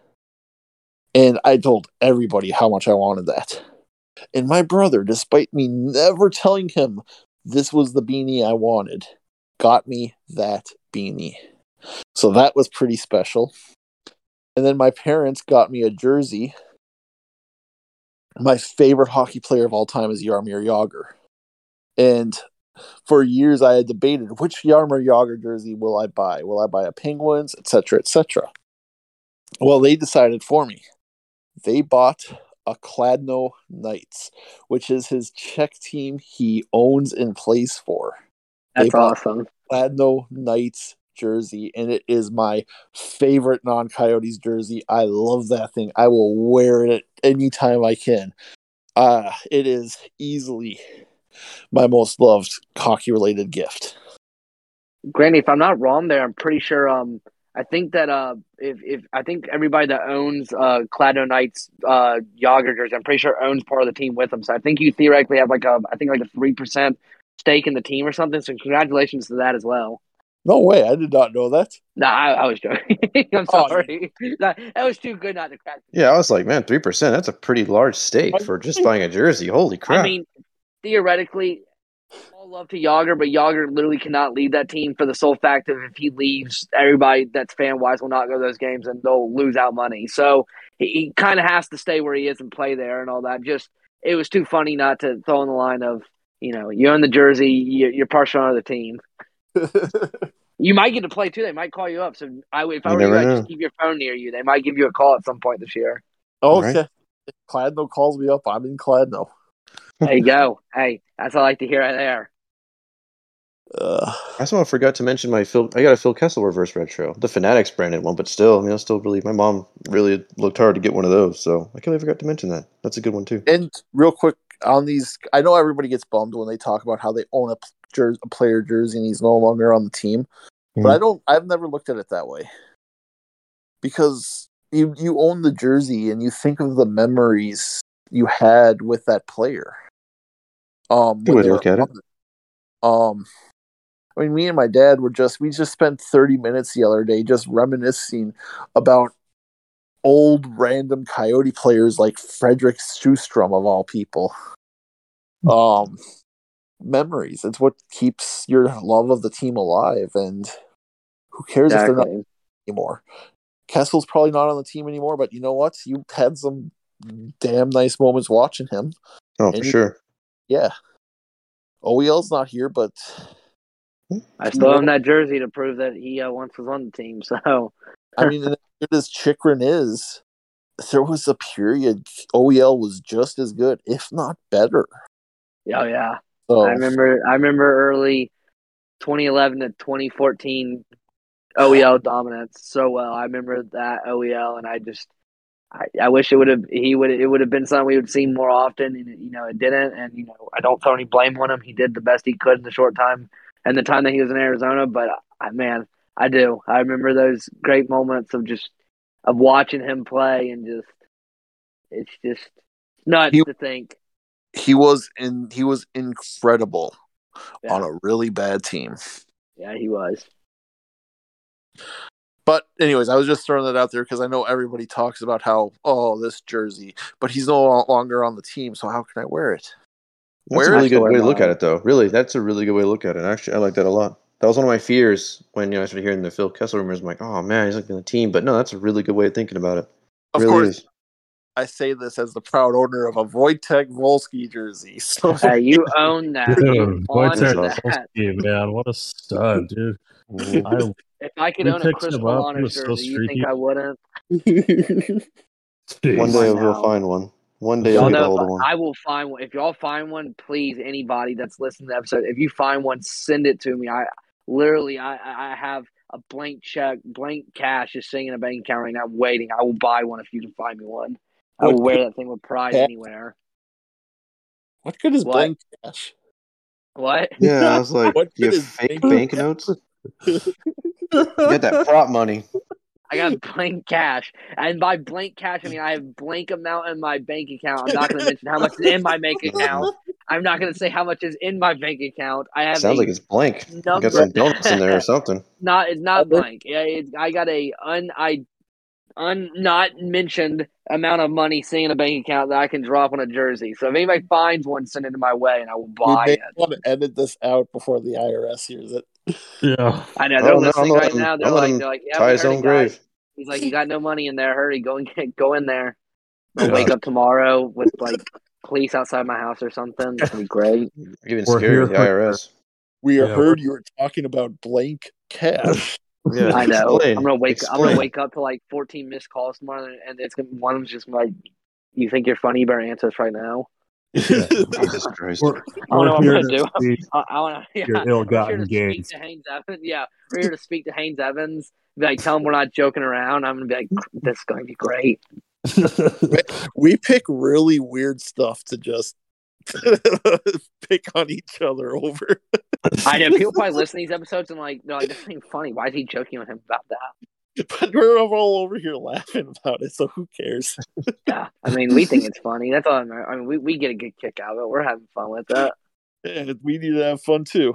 And I told everybody how much I wanted that. And my brother, despite me never telling him this was the beanie I wanted, got me that beanie. So that was pretty special. And then my parents got me a jersey. My favorite hockey player of all time is Jaromir Jagr. And for years I had debated which Jaromir Jagr jersey will I buy? Will I buy a Penguins, etc., etc. Well, they decided for me. They bought a Kladno Knights, which is his Czech team he owns and plays for. That's awesome. Kladno Knights jersey, and it is my favorite non Coyotes jersey. I love that thing. I will wear it anytime I can. Uh, it is easily my most loved hockey related gift. Granny, if I'm not wrong, there, I'm pretty sure. Um, I think that uh, if if I think everybody that owns uh Kladno Knights uh Jagr jersey, I'm pretty sure owns part of the team with them. So I think you theoretically have like a, I think like a three percent stake in the team or something. So congratulations to that as well. No way, I did not know that. No, I, I was joking. I'm Oh, sorry. that, that was too good not to crack. Yeah, I was like, man, three percent. That's a pretty large stake for just buying a jersey. Holy crap! I mean, theoretically, all love to Jagr, but Jagr literally cannot leave that team for the sole fact of if he leaves, everybody that's fan wise will not go to those games and they'll lose out money. So he, he kind of has to stay where he is and play there and all that. Just it was too funny not to throw in the line of you know you own the jersey, you, you're partial owner of the team. You might get to play too. They might call you up. So I, if I You were you, I'd just keep your phone near you. They might give you a call at some point this year. okay. Right. If Kladno calls me up, I'm in Kladno. There you go. hey, that's what I like to hear right there. Uh, I somehow forgot to mention my Phil. I got a Phil Kessel reverse retro, the Fanatics branded one, but still, I mean, I still really. My mom really looked hard to get one of those, so I completely forgot to mention that. That's a good one too. and real quick on these, I know everybody gets bummed when they talk about how they own a, jer- a player jersey and he's no longer on the team. But I don't. I've never looked at it that way because you you own the jersey and you think of the memories you had with that player. Um, Good when way they to were look at it. Um, I mean, me and my dad were just we just spent thirty minutes the other day just reminiscing about old random Coyote players like Fredrik Sjostrom of all people. Um, memories. It's what keeps your love of the team alive, and who cares if they're not anymore? Kessel's probably not on the team anymore, but you know what? You had some damn nice moments watching him. Oh, for And- sure. Yeah. OEL's not here, but I still own that jersey to prove that he uh, once was on the team. So I mean, as good as Chychrun is, there was a period OEL was just as good, if not better. yeah, yeah. So I remember. I remember early 2011 to 2014 OEL dominance so well. I remember that OEL, and I just. I, I wish it would have he would it would have been something we would see more often and you know it didn't and you know I don't throw any blame on him he did the best he could in the short time and the time that he was in Arizona but I, man I do I remember those great moments of just of watching him play and just it's just nuts He- to think he was in he was incredible Yeah. on a really bad team. yeah he was But anyways, I was just throwing that out there because I know everybody talks about how oh this jersey, but he's no longer on the team, so how can I wear it? That's Where a really good way to look at it, though. Really, that's a really good way to look at it. Actually, I like that a lot. That was one of my fears when you know, I started hearing the Phil Kessel rumors. I'm like, oh man, he's like on the team. But no, that's a really good way of thinking about it. Of really course, is. I say this as the proud owner of a Wojtek Wolski jersey. So hey you own that Dude, you Wojtek own Wolski, man, what a stud, dude. I if I could own a picked Chris him up. He Milano was so jersey you think. I wouldn't One day I he'll know. find one. One day Y'all he'll get a know hold of if one. I, I will find one. If y'all find one, please, anybody that's listening to the episode, if you find one, send it to me. I literally, I, I have a blank check, blank cash just sitting in a bank account right now, waiting. I will buy one if you can find me one. I will What wear that thing with pride Yeah. anywhere. what good is What? blank cash? What? Yeah, I was like, What you good have is fake bank- banknotes? You get that prop money. I got blank cash, and by blank cash, I mean I have blank amount in my bank account. I'm not going to mention how much is in my bank account. I'm not going to say how much is in my bank account. I have Sounds like it's blank. You number. got some donuts in there or something. Not it's not Number- blank. Yeah, it, I got a un I un not mentioned amount of money sitting in a bank account that I can drop on a jersey. So if anybody finds one, send it in my way, and I will We buy may it. want to edit this out before the IRS hears it. yeah. I know they're no, listening I'm right letting- now. They're like, they're like, yeah, Tie his own it, grave. He's like, you got no money in there. Hurry, go and get, go in there. I'll Yeah. wake up tomorrow with like police outside my house or something. It's gonna be great. Even We're scary with the IRS. We Yeah. heard you were talking about blank cash. Yeah, I know. explain. I'm gonna wake. I'm gonna wake up to like 14 missed calls tomorrow, and it's gonna one of them's just like You think you're funny? You better answer this right now. Jesus Christ. We're, I don't know what I'm gonna to do. see I, I want to. Yeah, your we're here ill-gotten to speak gains. to Haynes Evans. Yeah, we're here to speak to Haynes Evans. Be like, tell him we're not joking around. I'm gonna be like, this is gonna be great. we pick really weird stuff to just pick on each other over. I know people probably listen to these episodes and like, they're like, this ain't funny. Why is he joking with him about that? But we're all over here laughing about it, so who cares? Yeah, I mean, we think it's funny. That's all. I'm, I mean, we, we get a good kick out of it. We're having fun with that. And we need to have fun too.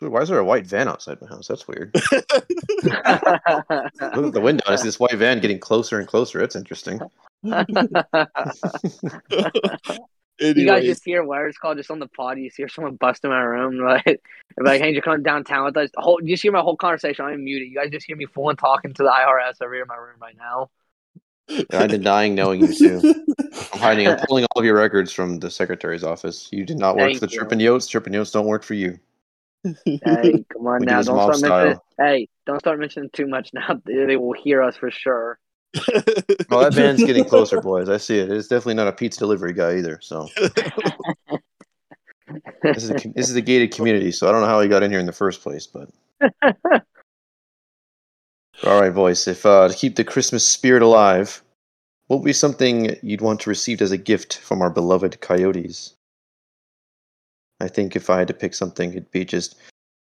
Dude, why is there a white van outside my house? That's weird. Look at the window. I see this white van getting closer and closer. That's interesting. You guys just hear what it's called just on the pod. You just hear someone busting my room, right? They're like, hey, you're coming downtown with us. Whole, you just hear my whole conversation. I'm muted. You guys just hear me full and talking to the IRS over here in my room right now. And I'm denying knowing you too. I'm hiding. I'm pulling all of your records from the secretary's office. You did not work Thank for the you. Chirpin' Yotes. Chirpin' Yotes don't work for you. Hey, come on We now. Don't start mentioning. Hey, don't start mentioning too much now. They they will hear us for sure. Well, that van's getting closer, boys. I see it. It's definitely not a pizza delivery guy either. So this is a, this is a gated community. So I don't know how he got in here in the first place, but all right, boys. If uh, to keep the Christmas spirit alive, what would be something you'd want to receive as a gift from our beloved Coyotes? I think if I had to pick something, it'd be just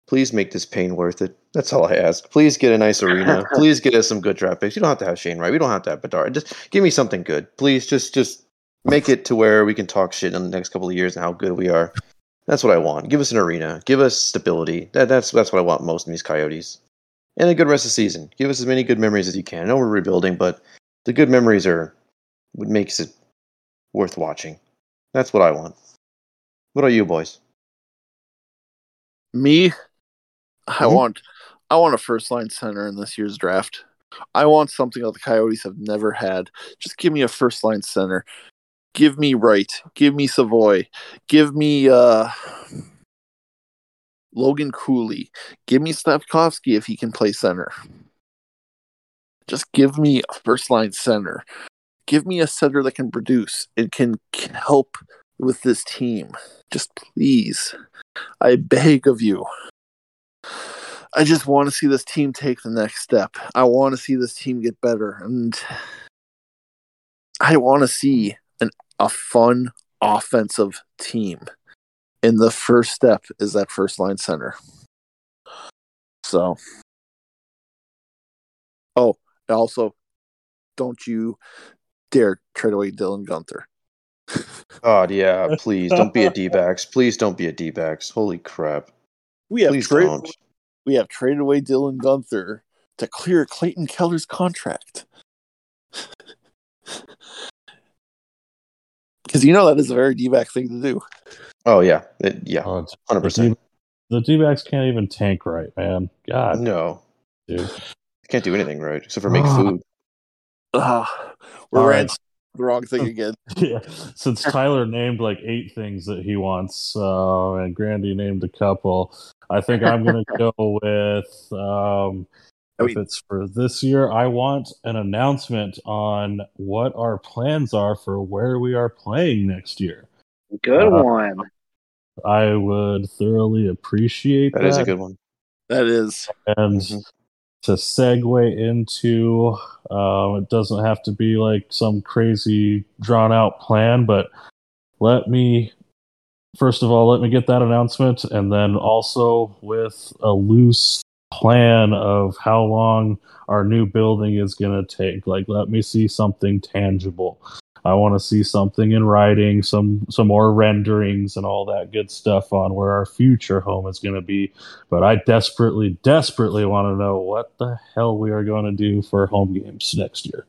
please make this pain worth it. That's all I ask. Please get a nice arena. please get us some good draft picks. You don't have to have Shane Wright. We don't have to have Bedard. Just give me something good. Please just just make it to where we can talk shit in the next couple of years and how good we are. That's what I want. Give us an arena. Give us stability. That, that's that's what I want most in these Coyotes. And a good rest of the season. Give us as many good memories as you can. I know we're rebuilding, but the good memories are what makes it worth watching. That's what I want. What are you boys? Me, I Mhm. want I want a first line center in this year's draft. I want something that the Coyotes have never had. Just give me a first line center. Give me Wright. Give me Savoie. Give me uh Logan Cooley. Give me Slafkovsky if he can play center. Just give me a first line center. Give me a center that can produce and can, can help with this team. Just please. I beg of you. I just want to see this team take the next step. I want to see this team get better, and I want to see an a fun offensive team. And the first step is that first line center. So, oh, also, don't you dare trade away Dylan Guenther. God, yeah, please don't be a D-backs. Please don't be a D-backs. Holy crap. We have Please traded, don't. we have traded away Dylan Guenther to clear Clayton Keller's contract. Because you know that is a very D-back thing to do. Oh yeah, it, yeah, Oh, it's- hundred the percent. D- the D-backs can't even tank right, man. God, No, dude. can't do anything right except for make food. Uh, we're All right. Right. the wrong thing again. yeah, since Tyler named like eight things that he wants, uh, and Grandy named a couple, I think I'm gonna go with. Um, I if it's for this year, I want an announcement on what our plans are for where we are playing next year. Good Uh, one. I would thoroughly appreciate that. That is a good one. That is. And Mhm. To segue into, um, it doesn't have to be like some crazy drawn out plan, but let me, first of all, let me get that announcement, and then also with a loose plan of how long our new building is going to take. Like, let me see something tangible. I want to see something in writing, some some more renderings and all that good stuff on where our future home is going to be but I desperately, desperately want to know what the hell we are going to do for home games next year.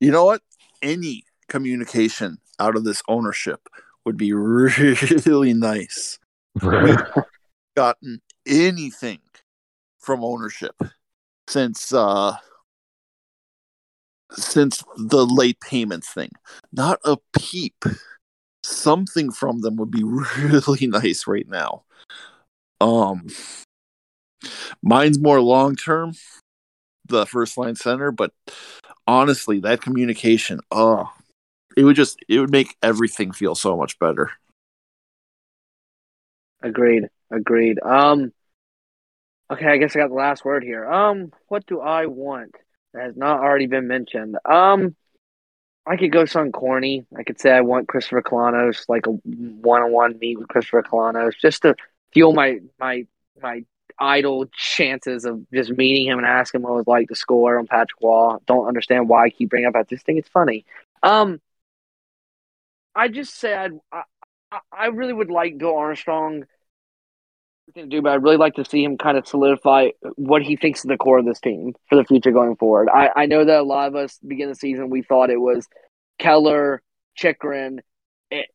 You know what? Any communication out of this ownership would be really nice. We've gotten anything from ownership since uh since the late payments thing. Not a peep. Something from them would be really nice right now. Um mine's more long term, the first line center, but honestly, that communication, oh it would just it would make everything feel so much better. Agreed. Agreed. Um. Okay, I guess I got the last word here. Um, what do I want that has not already been mentioned? Um, I could go some corny. I could say I want Christopher Kalanos, like a one-on-one meet with Christopher Kalanos, just to fuel my my my idle chances of just meeting him and asking what it was like to score on Patrick Wall. Don't understand why I keep bringing up. I just think it's funny. Um, I just said I, I really would like Bill Armstrong to do, but I'd really like to see him kind of solidify what he thinks is the core of this team for the future going forward. I, I know that a lot of us begin the season we thought it was Keller, Chychrun,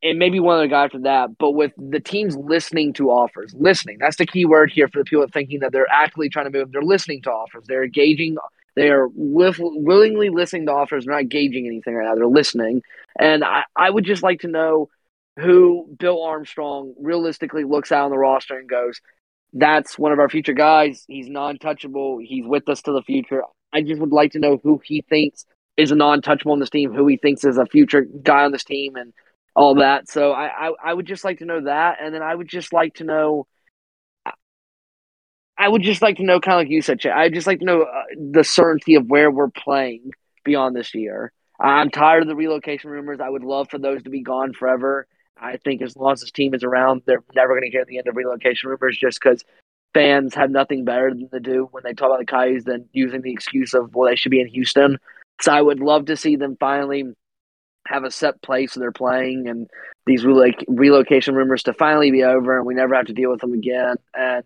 and maybe one other guy for that. But with the teams listening to offers, listening, that's the key word here for the people thinking that they're actively trying to move. They're listening to offers. They're engaging. They are willingly listening to offers. They're not gauging anything right now. They're listening. And I, I would just like to know who Bill Armstrong realistically looks out on the roster and goes, that's one of our future guys. He's non touchable. He's with us to the future. I just would like to know who he thinks is a non touchable on this team, who he thinks is a future guy on this team, and all that. So I, I, I would just like to know that, and then I would just like to know. I would just like to know, kind of like you said, I'd just like to know uh, the certainty of where we're playing beyond this year. I'm tired of the relocation rumors. I would love for those to be gone forever. I think as long as this team is around, they're never going to hear the end of relocation rumors just because fans have nothing better than to do when they talk about the Coyotes than using the excuse of, well, they should be in Houston. So I would love to see them finally have a set place they're playing and these reloc- relocation rumors to finally be over and we never have to deal with them again. And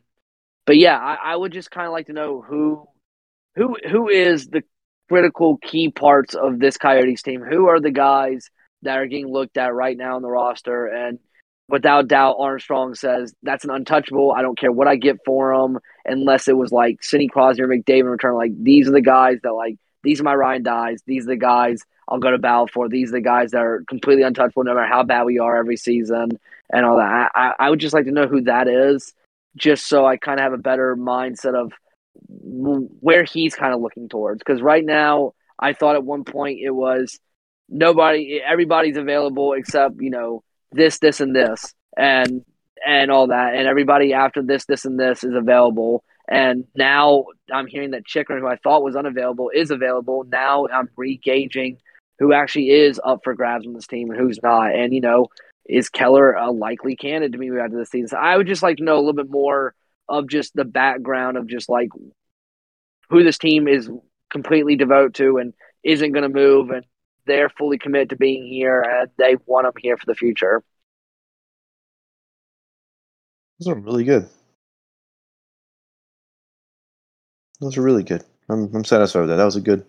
but yeah, I, I would just kind of like to know who who who is the critical key parts of this Coyotes team. Who are the guys that are getting looked at right now in the roster? And without doubt, Armstrong says that's an untouchable. I don't care what I get for him, unless it was like Sidney Crosby or McDavid return. Like these are the guys that like these are my Ryan dies. These are the guys I'll go to battle for. These are the guys that are completely untouchable no matter how bad we are every season and all that. I, I would just like to know who that is, just so I kind of have a better mindset of where he's kind of looking towards. Because right now, I thought at one point it was nobody, everybody's available except you know this, this, and this, and and all that, and everybody after this, this, and this is available. And now I'm hearing that Chychrun, who I thought was unavailable, is available. Now I'm re-gauging who actually is up for grabs on this team and who's not. And, you know, is Keller a likely candidate to out of the season? So I would just like to know a little bit more of just the background of just like who this team is completely devoted to and isn't going to move and they're fully committed to being here and they want them here for the future. Those are really good. Those are really good. I'm I'm satisfied with that. That was a good.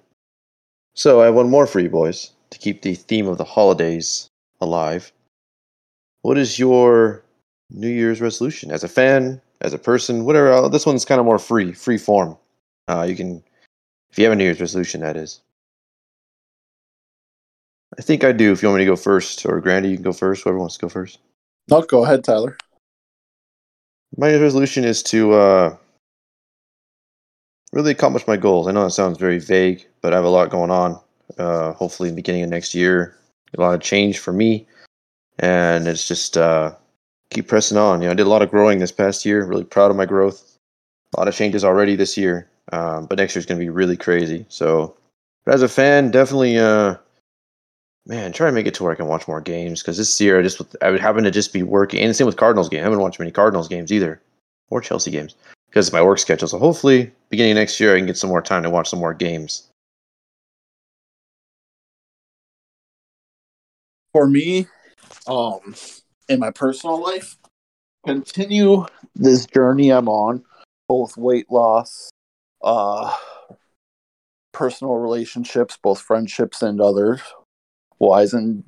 So I have one more for you boys to keep the theme of the holidays alive. What is your New Year's resolution as a fan, as a person, whatever? Uh, this one's kind of more free, free form. Uh, you can, if you have a New Year's resolution, that is. I think I do. If you want me to go first, or Grandy, you can go first. Whoever wants to go first. No, go ahead, Tyler. My resolution is to uh, really accomplish my goals. I know that sounds very vague, but I have a lot going on. Uh, hopefully, in the beginning of next year, a lot of change for me, and it's just uh, keep pressing on. You know, I did a lot of growing this past year. Really proud of my growth. A lot of changes already this year, um, but next year's going to be really crazy. So, but as a fan, definitely, uh, man, try to make it to where I can watch more games because this year I just I would happen to just be working, and same with Cardinals game. I haven't watched many Cardinals games either, or Chelsea games because of my work schedule. So hopefully, beginning next year, I can get some more time to watch some more games. For me, um, in my personal life, continue this journey I'm on, both weight loss, uh, personal relationships, both friendships and others wise. And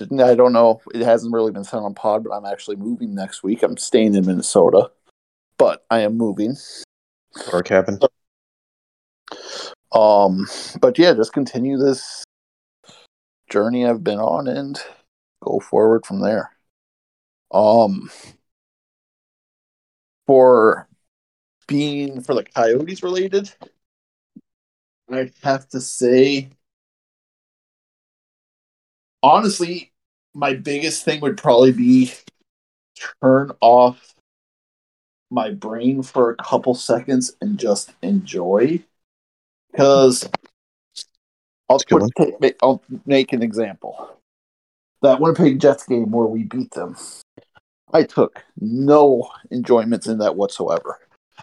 I don't know, it hasn't really been said on pod, but I'm actually moving next week. I'm staying in Minnesota but I am moving. Or cabin. Um, but yeah, just continue this journey I've been on and go forward from there. Um, for being for the Coyotes related, I have to say, honestly, my biggest thing would probably be turn off my brain for a couple seconds and just enjoy. Because I'll, put, I'll make an example. That Winnipeg Jets game where we beat them, I took no enjoyment in that whatsoever.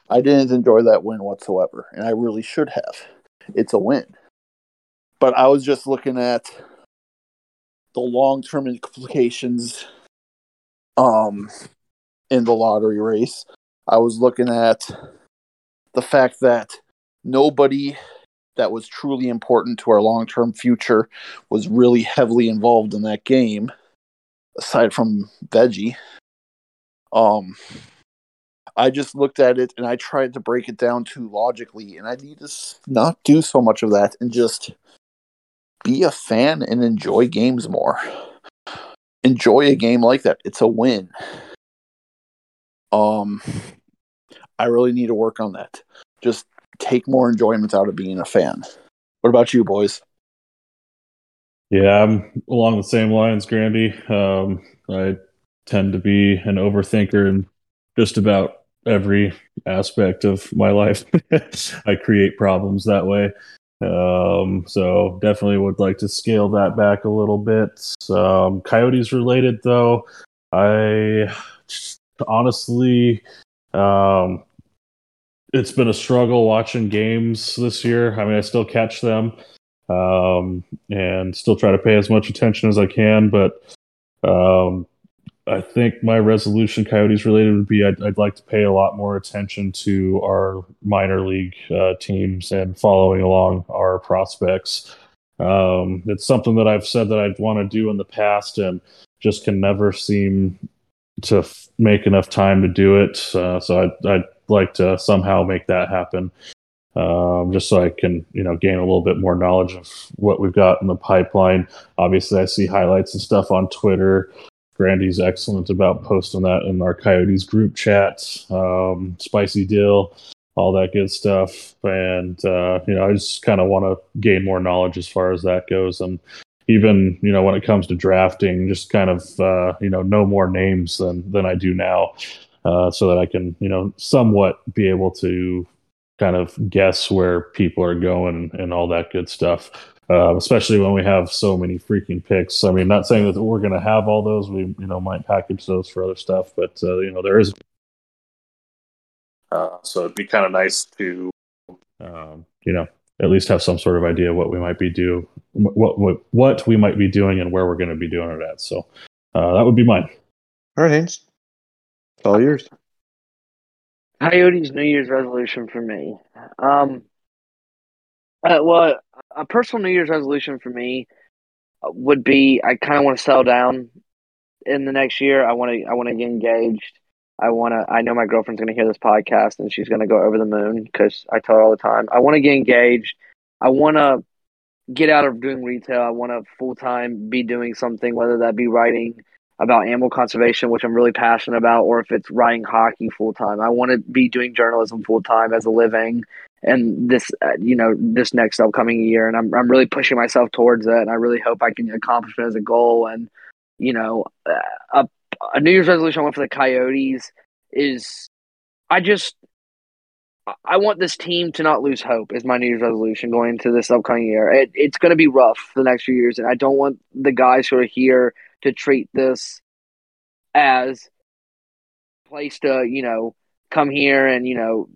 I didn't enjoy that win whatsoever, and I really should have. It's a win. But I was just looking at the long term implications um, in the lottery race. I was looking at the fact that nobody that was truly important to our long term future was really heavily involved in that game, aside from Veggie. Um, I just looked at it and I tried to break it down too logically, and I need to not do so much of that and just be a fan and enjoy games more. Enjoy a game like that. It's a win. Um, I really need to work on that. Just take more enjoyment out of being a fan. What about you, boys? Yeah, I'm along the same lines, Grandy. Um, I tend to be an overthinker in just about every aspect of my life. I create problems that way. Um, so definitely would like to scale that back a little bit. Um, Coyotes related though, I honestly, um, it's been a struggle watching games this year. I mean, I still catch them, um, and still try to pay as much attention as I can, but, um, I think my resolution, Coyotes related, would be I'd, I'd, like to pay a lot more attention to our minor league uh, teams and following along our prospects. Um, it's something that I've said that I'd want to do in the past and just can never seem to f- make enough time to do it. Uh, so I'd, I'd, like to somehow make that happen. Um, just so I can, you know, gain a little bit more knowledge of what we've got in the pipeline. Obviously, I see highlights and stuff on Twitter. Grandy's excellent about posting that in our Coyotes group chat. Um, spicy Dill, all that good stuff, and uh, you know, I just kind of want to gain more knowledge as far as that goes, and even you know when it comes to drafting, just kind of uh, you know know more names than than I do now, uh, so that I can you know somewhat be able to kind of guess where people are going and all that good stuff uh, especially when we have so many freaking picks. I mean, not saying that we're going to have all those. We you know might package those for other stuff, but uh, you know there is. Uh, so it'd be kind of nice to, um, you know, at least have some sort of idea what we might be do, what what what we might be doing, and where we're going to be doing it at. So uh, that would be mine. All right, Haynes, it's all yours. Coyotes New Year's resolution for me. Um, uh, well, a personal New Year's resolution for me would be I kind of want to settle down in the next year. I want to I want to get engaged. I want to. I know my girlfriend's going to hear this podcast and she's going to go over the moon because I tell her all the time. I want to get engaged. I want to get out of doing retail. I want to full time be doing something, whether that be writing about animal conservation, which I'm really passionate about, or if it's writing hockey full time. I want to be doing journalism full time as a living and this uh, you know this next upcoming year and I'm I'm really pushing myself towards that and I really hope I can accomplish it as a goal and you know uh, a, a New Year's resolution I want for the Coyotes is I just I want this team to not lose hope is my New Year's resolution going into this upcoming year. It, it's going to be rough the next few years, and I don't want the guys who are here to treat this as place to you know come here and you know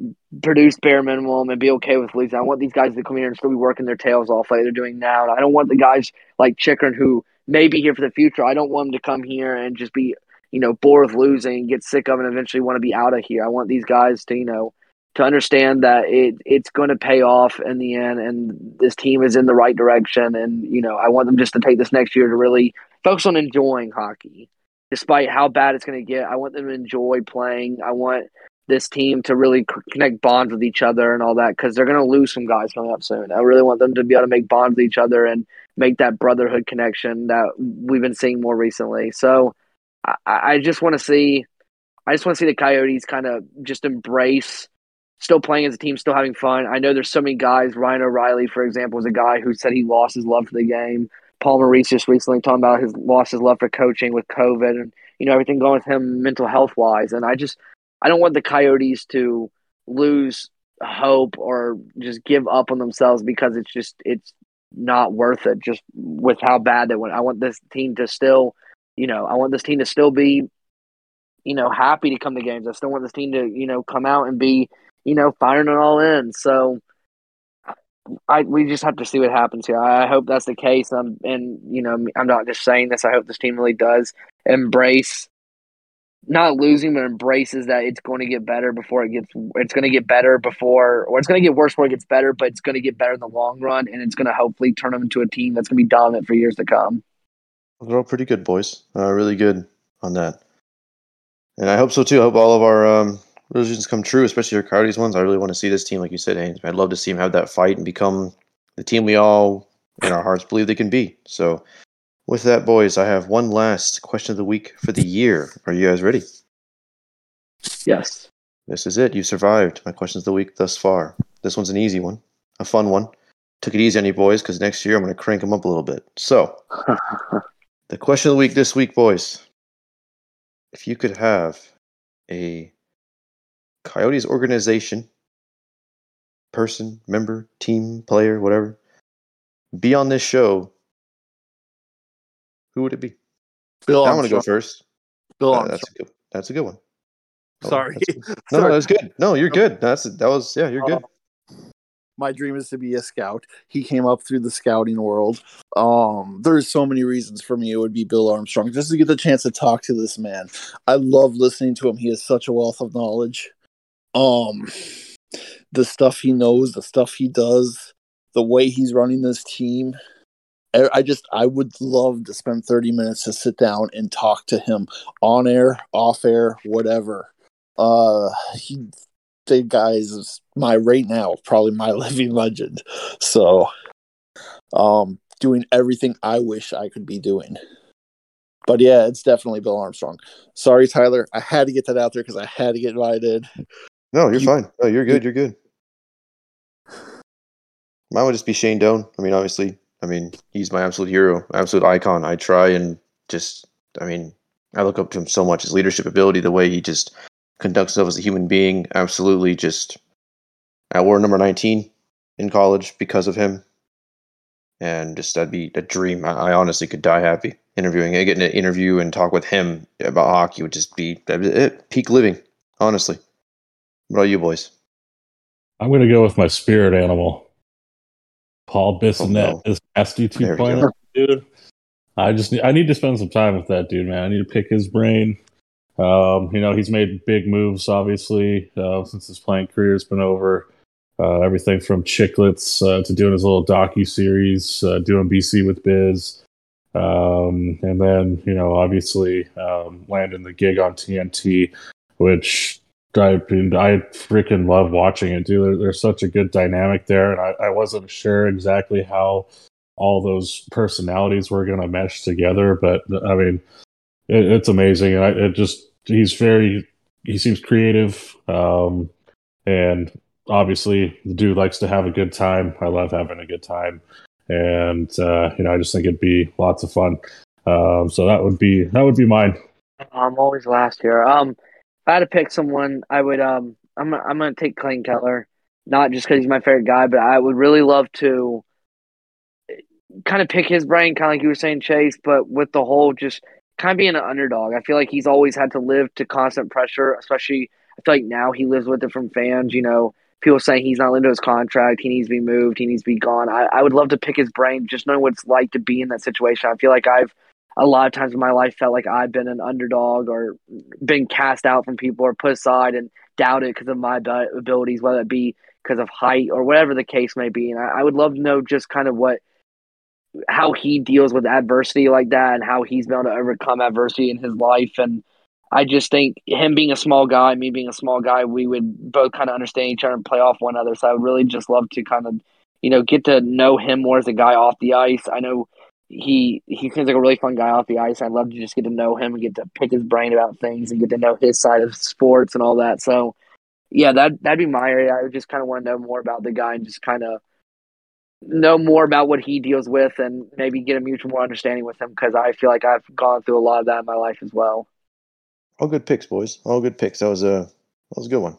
produce bare minimum and be okay with losing. I want these guys to come here and still be working their tails off like they're doing now. And I don't want the guys like Chychrun who may be here for the future. I don't want them to come here and just be you know bored with losing, get sick of it, and eventually want to be out of here. I want these guys to you know to understand that it it's going to pay off in the end, and this team is in the right direction. And you know I want them just to take this next year to really focus on enjoying hockey despite how bad it's going to get. I want them to enjoy playing. I want this team to really connect bonds with each other and all that because they're going to lose some guys coming up soon. I really want them to be able to make bonds with each other and make that brotherhood connection that we've been seeing more recently. So I, I just want to see, I just want to see the Coyotes kind of just embrace still playing as a team, still having fun. I know there's so many guys. Ryan O'Reilly, for example, was a guy who said he lost his love for the game Paul Maurice just recently talking about his lost his love for coaching with COVID and you know everything going with him mental health wise. And I just I don't want the Coyotes to lose hope or just give up on themselves because it's just it's not worth it just with how bad they went. I want this team to still, you know, I want this team to still be, you know, happy to come to games. I still want this team to, you know, come out and be, you know, firing it all in. So I we just have to see what happens here. I hope that's the case. Um, and you know, I'm not just saying this. I hope this team really does embrace not losing, but embraces that it's going to get better before it gets. It's going to get better before, or it's going to get worse before it gets better. But it's going to get better in the long run, and it's going to hopefully turn them into a team that's going to be dominant for years to come. They're all pretty good, boys. Uh, really good on that, and I hope so too. I hope all of our um, resolutions come true, especially your Coyotes ones. I really want to see this team, like you said, Haynes. I'd love to see them have that fight and become the team we all in our hearts believe they can be. So with that, boys, I have one last question of the week for the year. Are you guys ready? Yes. This is it. You survived my questions of the week thus far. This one's an easy one, a fun one. Took it easy on you boys because next year I'm going to crank them up a little bit. So, the question of the week this week, boys. If you could have a Coyotes organization, person, member, team, player, whatever, be on this show who would it be? Bill I want to go first. Bill Uh, Armstrong. that's a good. That's a good one. Oh, Sorry. that's good. No, no, that was good. No, you're good. That's that was yeah, you're good. my dream is to be a scout. He came up through the scouting world. Um, there's so many reasons for me it would be Bill Armstrong just to get the chance to talk to this man. I love listening to him. He has such a wealth of knowledge. Um, the stuff he knows, the stuff he does, the way he's running this team. I I just I would love to spend 30 minutes to sit down and talk to him on air, off air, whatever. Uh, he the guy is my right now probably my living legend so um doing everything i wish i could be doing but yeah it's definitely bill armstrong sorry tyler i had to get that out there because i had to get invited No, you're You- fine. No, you're good. You're good. Mine would just be Shane Doan. I mean, obviously, I mean, he's my absolute hero, absolute icon. I try and just, I mean, I look up to him so much. His leadership ability, the way he just conducts himself as a human being, absolutely just. I wore number 19 in college because of him. And just that'd be a dream. I, I honestly could die happy interviewing, uh, getting to interview and talk with him about hockey would just be it. peak living, honestly. What about you boys? I'm going to go with my spirit animal, Paul Bissonnette. no. This nasty There we 2.0 dude. I just need, I need to spend some time with that dude, man. I need to pick his brain. Um, you know, he's made big moves, obviously, uh, since his playing career's been over. Uh, everything from Chicklets uh, to doing his little docu series, uh, doing BC with Biz, um, and then you know, obviously, um, landing the gig on TNT, which I, I freaking love watching it, dude. There, there's such a good dynamic there, and I, I wasn't sure exactly how all those personalities were going to mesh together, but I mean, it, it's amazing, and I, it just he's very he seems creative, um, and obviously the dude likes to have a good time. I love having a good time, and uh, you know, I just think it'd be lots of fun. Um, so that would be that would be mine. I'm always last here. Um, I had to pick someone, I would. Um, I'm I'm gonna take Clayton Keller, not just because he's my favorite guy, but I would really love to kind of pick his brain, kind of like you were saying, Chase, but with the whole just kind of being an underdog. I feel like he's always had to live to constant pressure, especially. I feel like now he lives with it from fans. You know, people saying he's not into his contract, he needs to be moved, he needs to be gone. I, I would love to pick his brain, just knowing what it's like to be in that situation. I feel like I've a lot of times in my life felt like I've been an underdog or been cast out from people or put aside and doubted because of my abilities, whether it be because of height or whatever the case may be. And I, I would love to know just kind of what how he deals with adversity like that and how he's been able to overcome adversity in his life. And I just think him being a small guy, me being a small guy, we would both kind of understand each other and play off one another. So I would really just love to kind of, you know, get to know him more as a guy off the ice. I know he he seems like a really fun guy off the ice. I'd love to just get to know him and get to pick his brain about things and get to know his side of sports and all that. So yeah, that that'd be my area. I just kind of want to know more about the guy and just kind of know more about what he deals with and maybe get a mutual more understanding with him because I feel like I've gone through a lot of that in my life as well. All good picks, boys. All good picks. That was a that was a good one.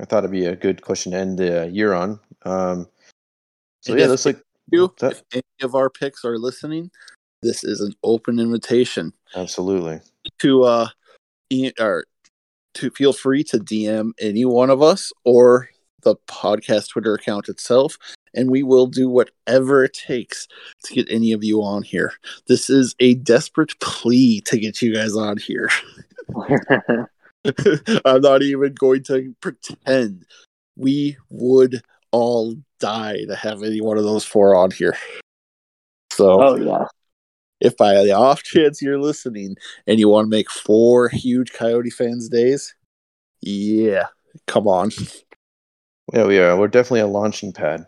I thought it'd be a good question to end the year on. Um, so And yeah, if- looks like You, that- if any of our picks are listening, this is an open invitation absolutely. to uh e- or to feel free to DM any one of us or the podcast Twitter account itself, and we will do whatever it takes to get any of you on here. This is a desperate plea to get you guys on here. I'm not even going to pretend we would all die to have any one of those four on here. So oh yeah. if by the off chance you're listening and you want to make four huge Coyote fans days, yeah, come on. Yeah, we are. We're definitely a launching pad.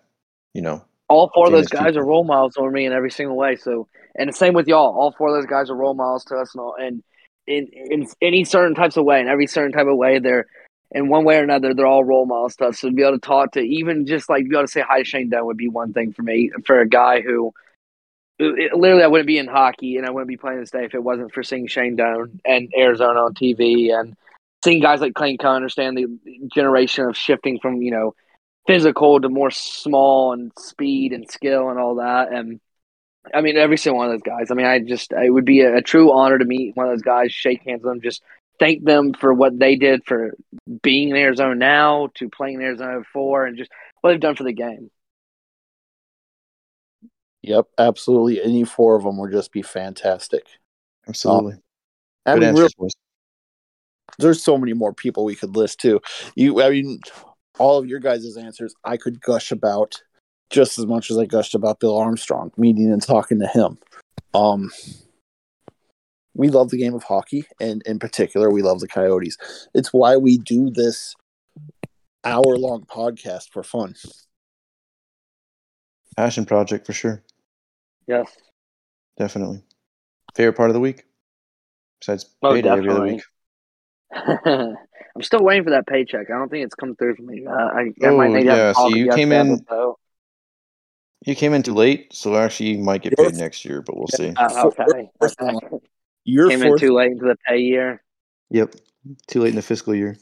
You know, all four of those guys people. are role models for me in every single way. So, and the same with y'all. All four of those guys are role models to us, and all, and in in any certain types of way, in every certain type of way, they're in one way or another, they're all role models to us. So to be able to talk to even just like be able to say hi to Shane Doan would be one thing for me. For a guy who, it, literally, I wouldn't be in hockey and I wouldn't be playing this day if it wasn't for seeing Shane Doan and Arizona on TV and seeing guys like Clayton Cohen understand the generation of shifting from you know physical to more small and speed and skill and all that. And I mean, every single one of those guys. I mean, I just it would be a, a true honor to meet one of those guys, shake hands with them, just thank them for what they did for being in Arizona now to playing in Arizona before, and just what they've done for the game. Yep, absolutely. Any four of them would just be fantastic. absolutely. I Good mean, answers, really, there's so many more people we could list too. You, I mean, all of your guys' answers, I could gush about just as much as I gushed about Bill Armstrong, meeting and talking to him. Um, we love the game of hockey, and in particular, we love the Coyotes. It's why we do this hour-long podcast for fun. Passion project for sure. Yes, Definitely. Favorite part of the week? Besides Oh, payday every other definitely. week. I'm still waiting for that paycheck. I don't think it's come through for me. Uh, I, I Oh, might need to have yeah, so you came in- though. You came in too late, so actually you might get You're- paid next year, but we'll see. Uh, okay. First okay. one. Your Came in too late into the pay year. Yep. Too late in the fiscal year.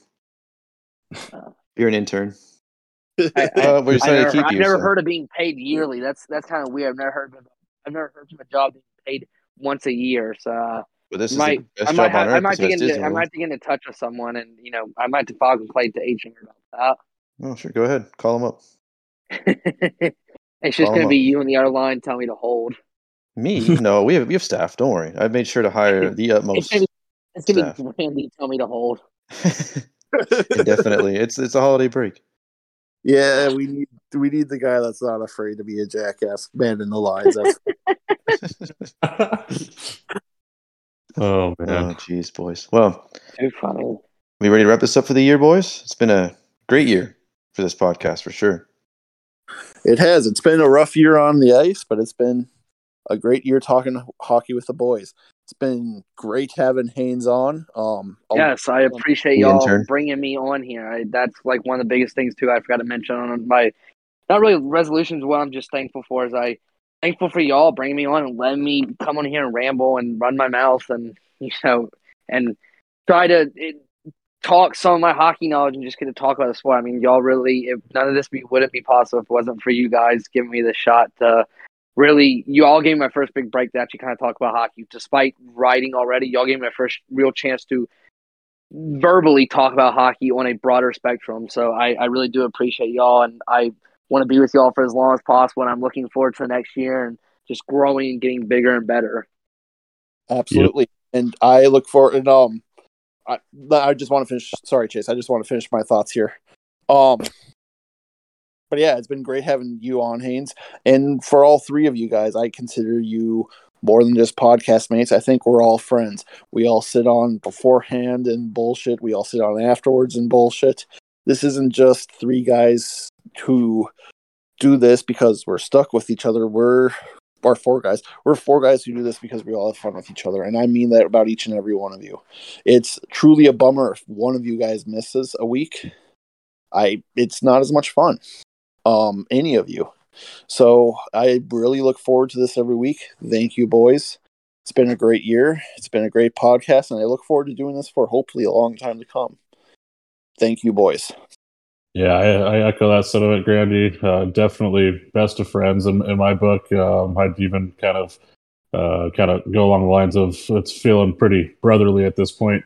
Oh. You're an intern. I, I, uh, we're I never, to keep I've you. never so- heard of being paid yearly. That's that's kind of weird. I've never heard of I've never heard of a job being paid once a year. So uh, But this is might the best I might job on have, earth. I might besides get into I might get into touch with someone, and you know I might have to file a complaint to HR about Oh, sure. Go ahead. Call them up. that. it's just gonna be you and the other line tell me to hold. Me? No, we have we have staff. Don't worry. I've made sure to hire the utmost. it's gonna staff. be Randy tell me to hold. Definitely. It's it's a holiday break. yeah, we need we need the guy that's not afraid to be a jackass, man in the lines. That's oh man. Oh, jeez, boys. Well, Too funny. we ready to wrap this up for the year, boys? It's been a great year for this podcast for sure. It has. It's been a rough year on the ice, but it's been a great year talking hockey with the boys. It's been great having Haynes on. Um, Yes, I appreciate The y'all intern. bringing me on here. I, that's like one of the biggest things too. I forgot to mention on my not really resolutions. What I'm just thankful for is I thankful for y'all bringing me on and letting me come on here and ramble and run my mouth and you know and try to it, talk some of my hockey knowledge and just get to talk about the sport. I mean, y'all really if none of this be, wouldn't be possible if it wasn't for you guys giving me the shot to really you all gave me my first big break to actually kind of talk about hockey despite writing already y'all gave me my first real chance to verbally talk about hockey on a broader spectrum so i, I really do appreciate y'all and i want to be with y'all for as long as possible and i'm looking forward to the next year and just growing and getting bigger and better absolutely. And I look forward. And um, I, I just want to finish. Sorry, Chase. I just want to finish my thoughts here. Um, but yeah, it's been great having you on, Haynes. And for all three of you guys, I consider you more than just podcast mates. I think we're all friends. We all sit on beforehand and bullshit. We all sit on afterwards and bullshit. This isn't just three guys who do this because we're stuck with each other. We're or four guys. We're four guys who do this because we all have fun with each other, and I mean that about each and every one of you. It's truly a bummer if one of you guys misses a week. I it's not as much fun. Um, any of you. So I really look forward to this every week. Thank you, boys. It's been a great year. It's been a great podcast, and I look forward to doing this for hopefully a long time to come. Thank you, boys. Yeah, I, I echo that sentiment, Grandy. Uh, definitely best of friends in, in my book. Um, I'd even kind of uh, kind of go along the lines of it's feeling pretty brotherly at this point.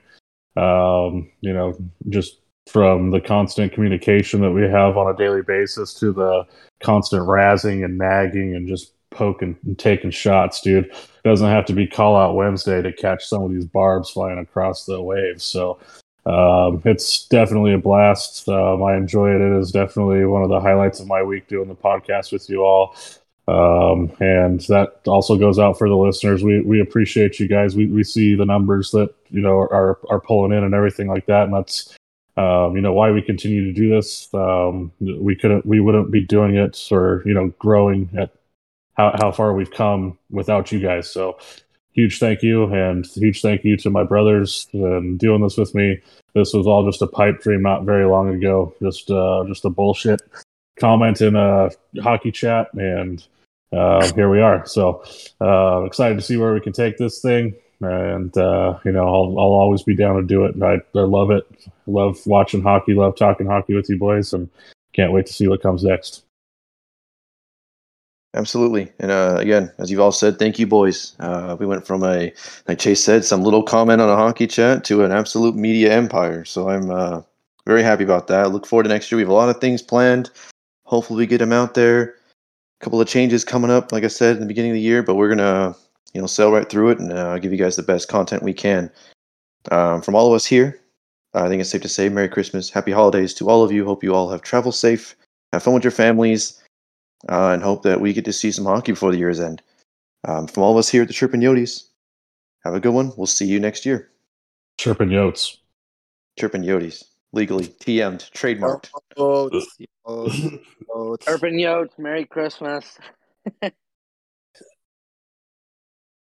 Um, you know, just from the constant communication that we have on a daily basis to the constant razzing and nagging and just poking and taking shots, dude. It doesn't have to be call out Wednesday to catch some of these barbs flying across the waves. So um, it's definitely a blast. Um, I enjoy it. It is definitely one of the highlights of my week doing the podcast with you all. Um, and that also goes out for the listeners. We we appreciate you guys. We we see the numbers that you know are are pulling in and everything like that, and that's um, you know why we continue to do this. Um, we couldn't we wouldn't be doing it or you know growing at how how far we've come without you guys. So huge thank you and huge thank you to my brothers and doing this with me. This was all just a pipe dream not very long ago. Just uh, just a bullshit comment in a hockey chat and uh, here we are. So uh, excited to see where we can take this thing. And uh, you know, I'll I'll always be down to do it. And I, I love it. Love watching hockey. Love talking hockey with you boys, and can't wait to see what comes next. Absolutely. And uh, again, as you've all said, thank you, boys. Uh, we went from a, like Chase said, some little comment on a hockey chat to an absolute media empire. So I'm uh, very happy about that. Look forward to next year. We have a lot of things planned. Hopefully, we get them out there A couple of changes coming up, like I said in the beginning of the year, but we're gonna you know sail right through it and uh, give you guys the best content we can. Um, from all of us here, I think it's safe to say Merry Christmas, Happy Holidays to all of you. Hope you all have travel safe, have fun with your families, uh, and hope that we get to see some hockey before the year's end. Um, from all of us here at the Chirpin Yotes, have a good one. We'll see you next year. Chirpin Yotes. Chirpin Yotes. Legally TM'd, trademarked. Oh, oh, oh, Urban Yotes, Merry Christmas.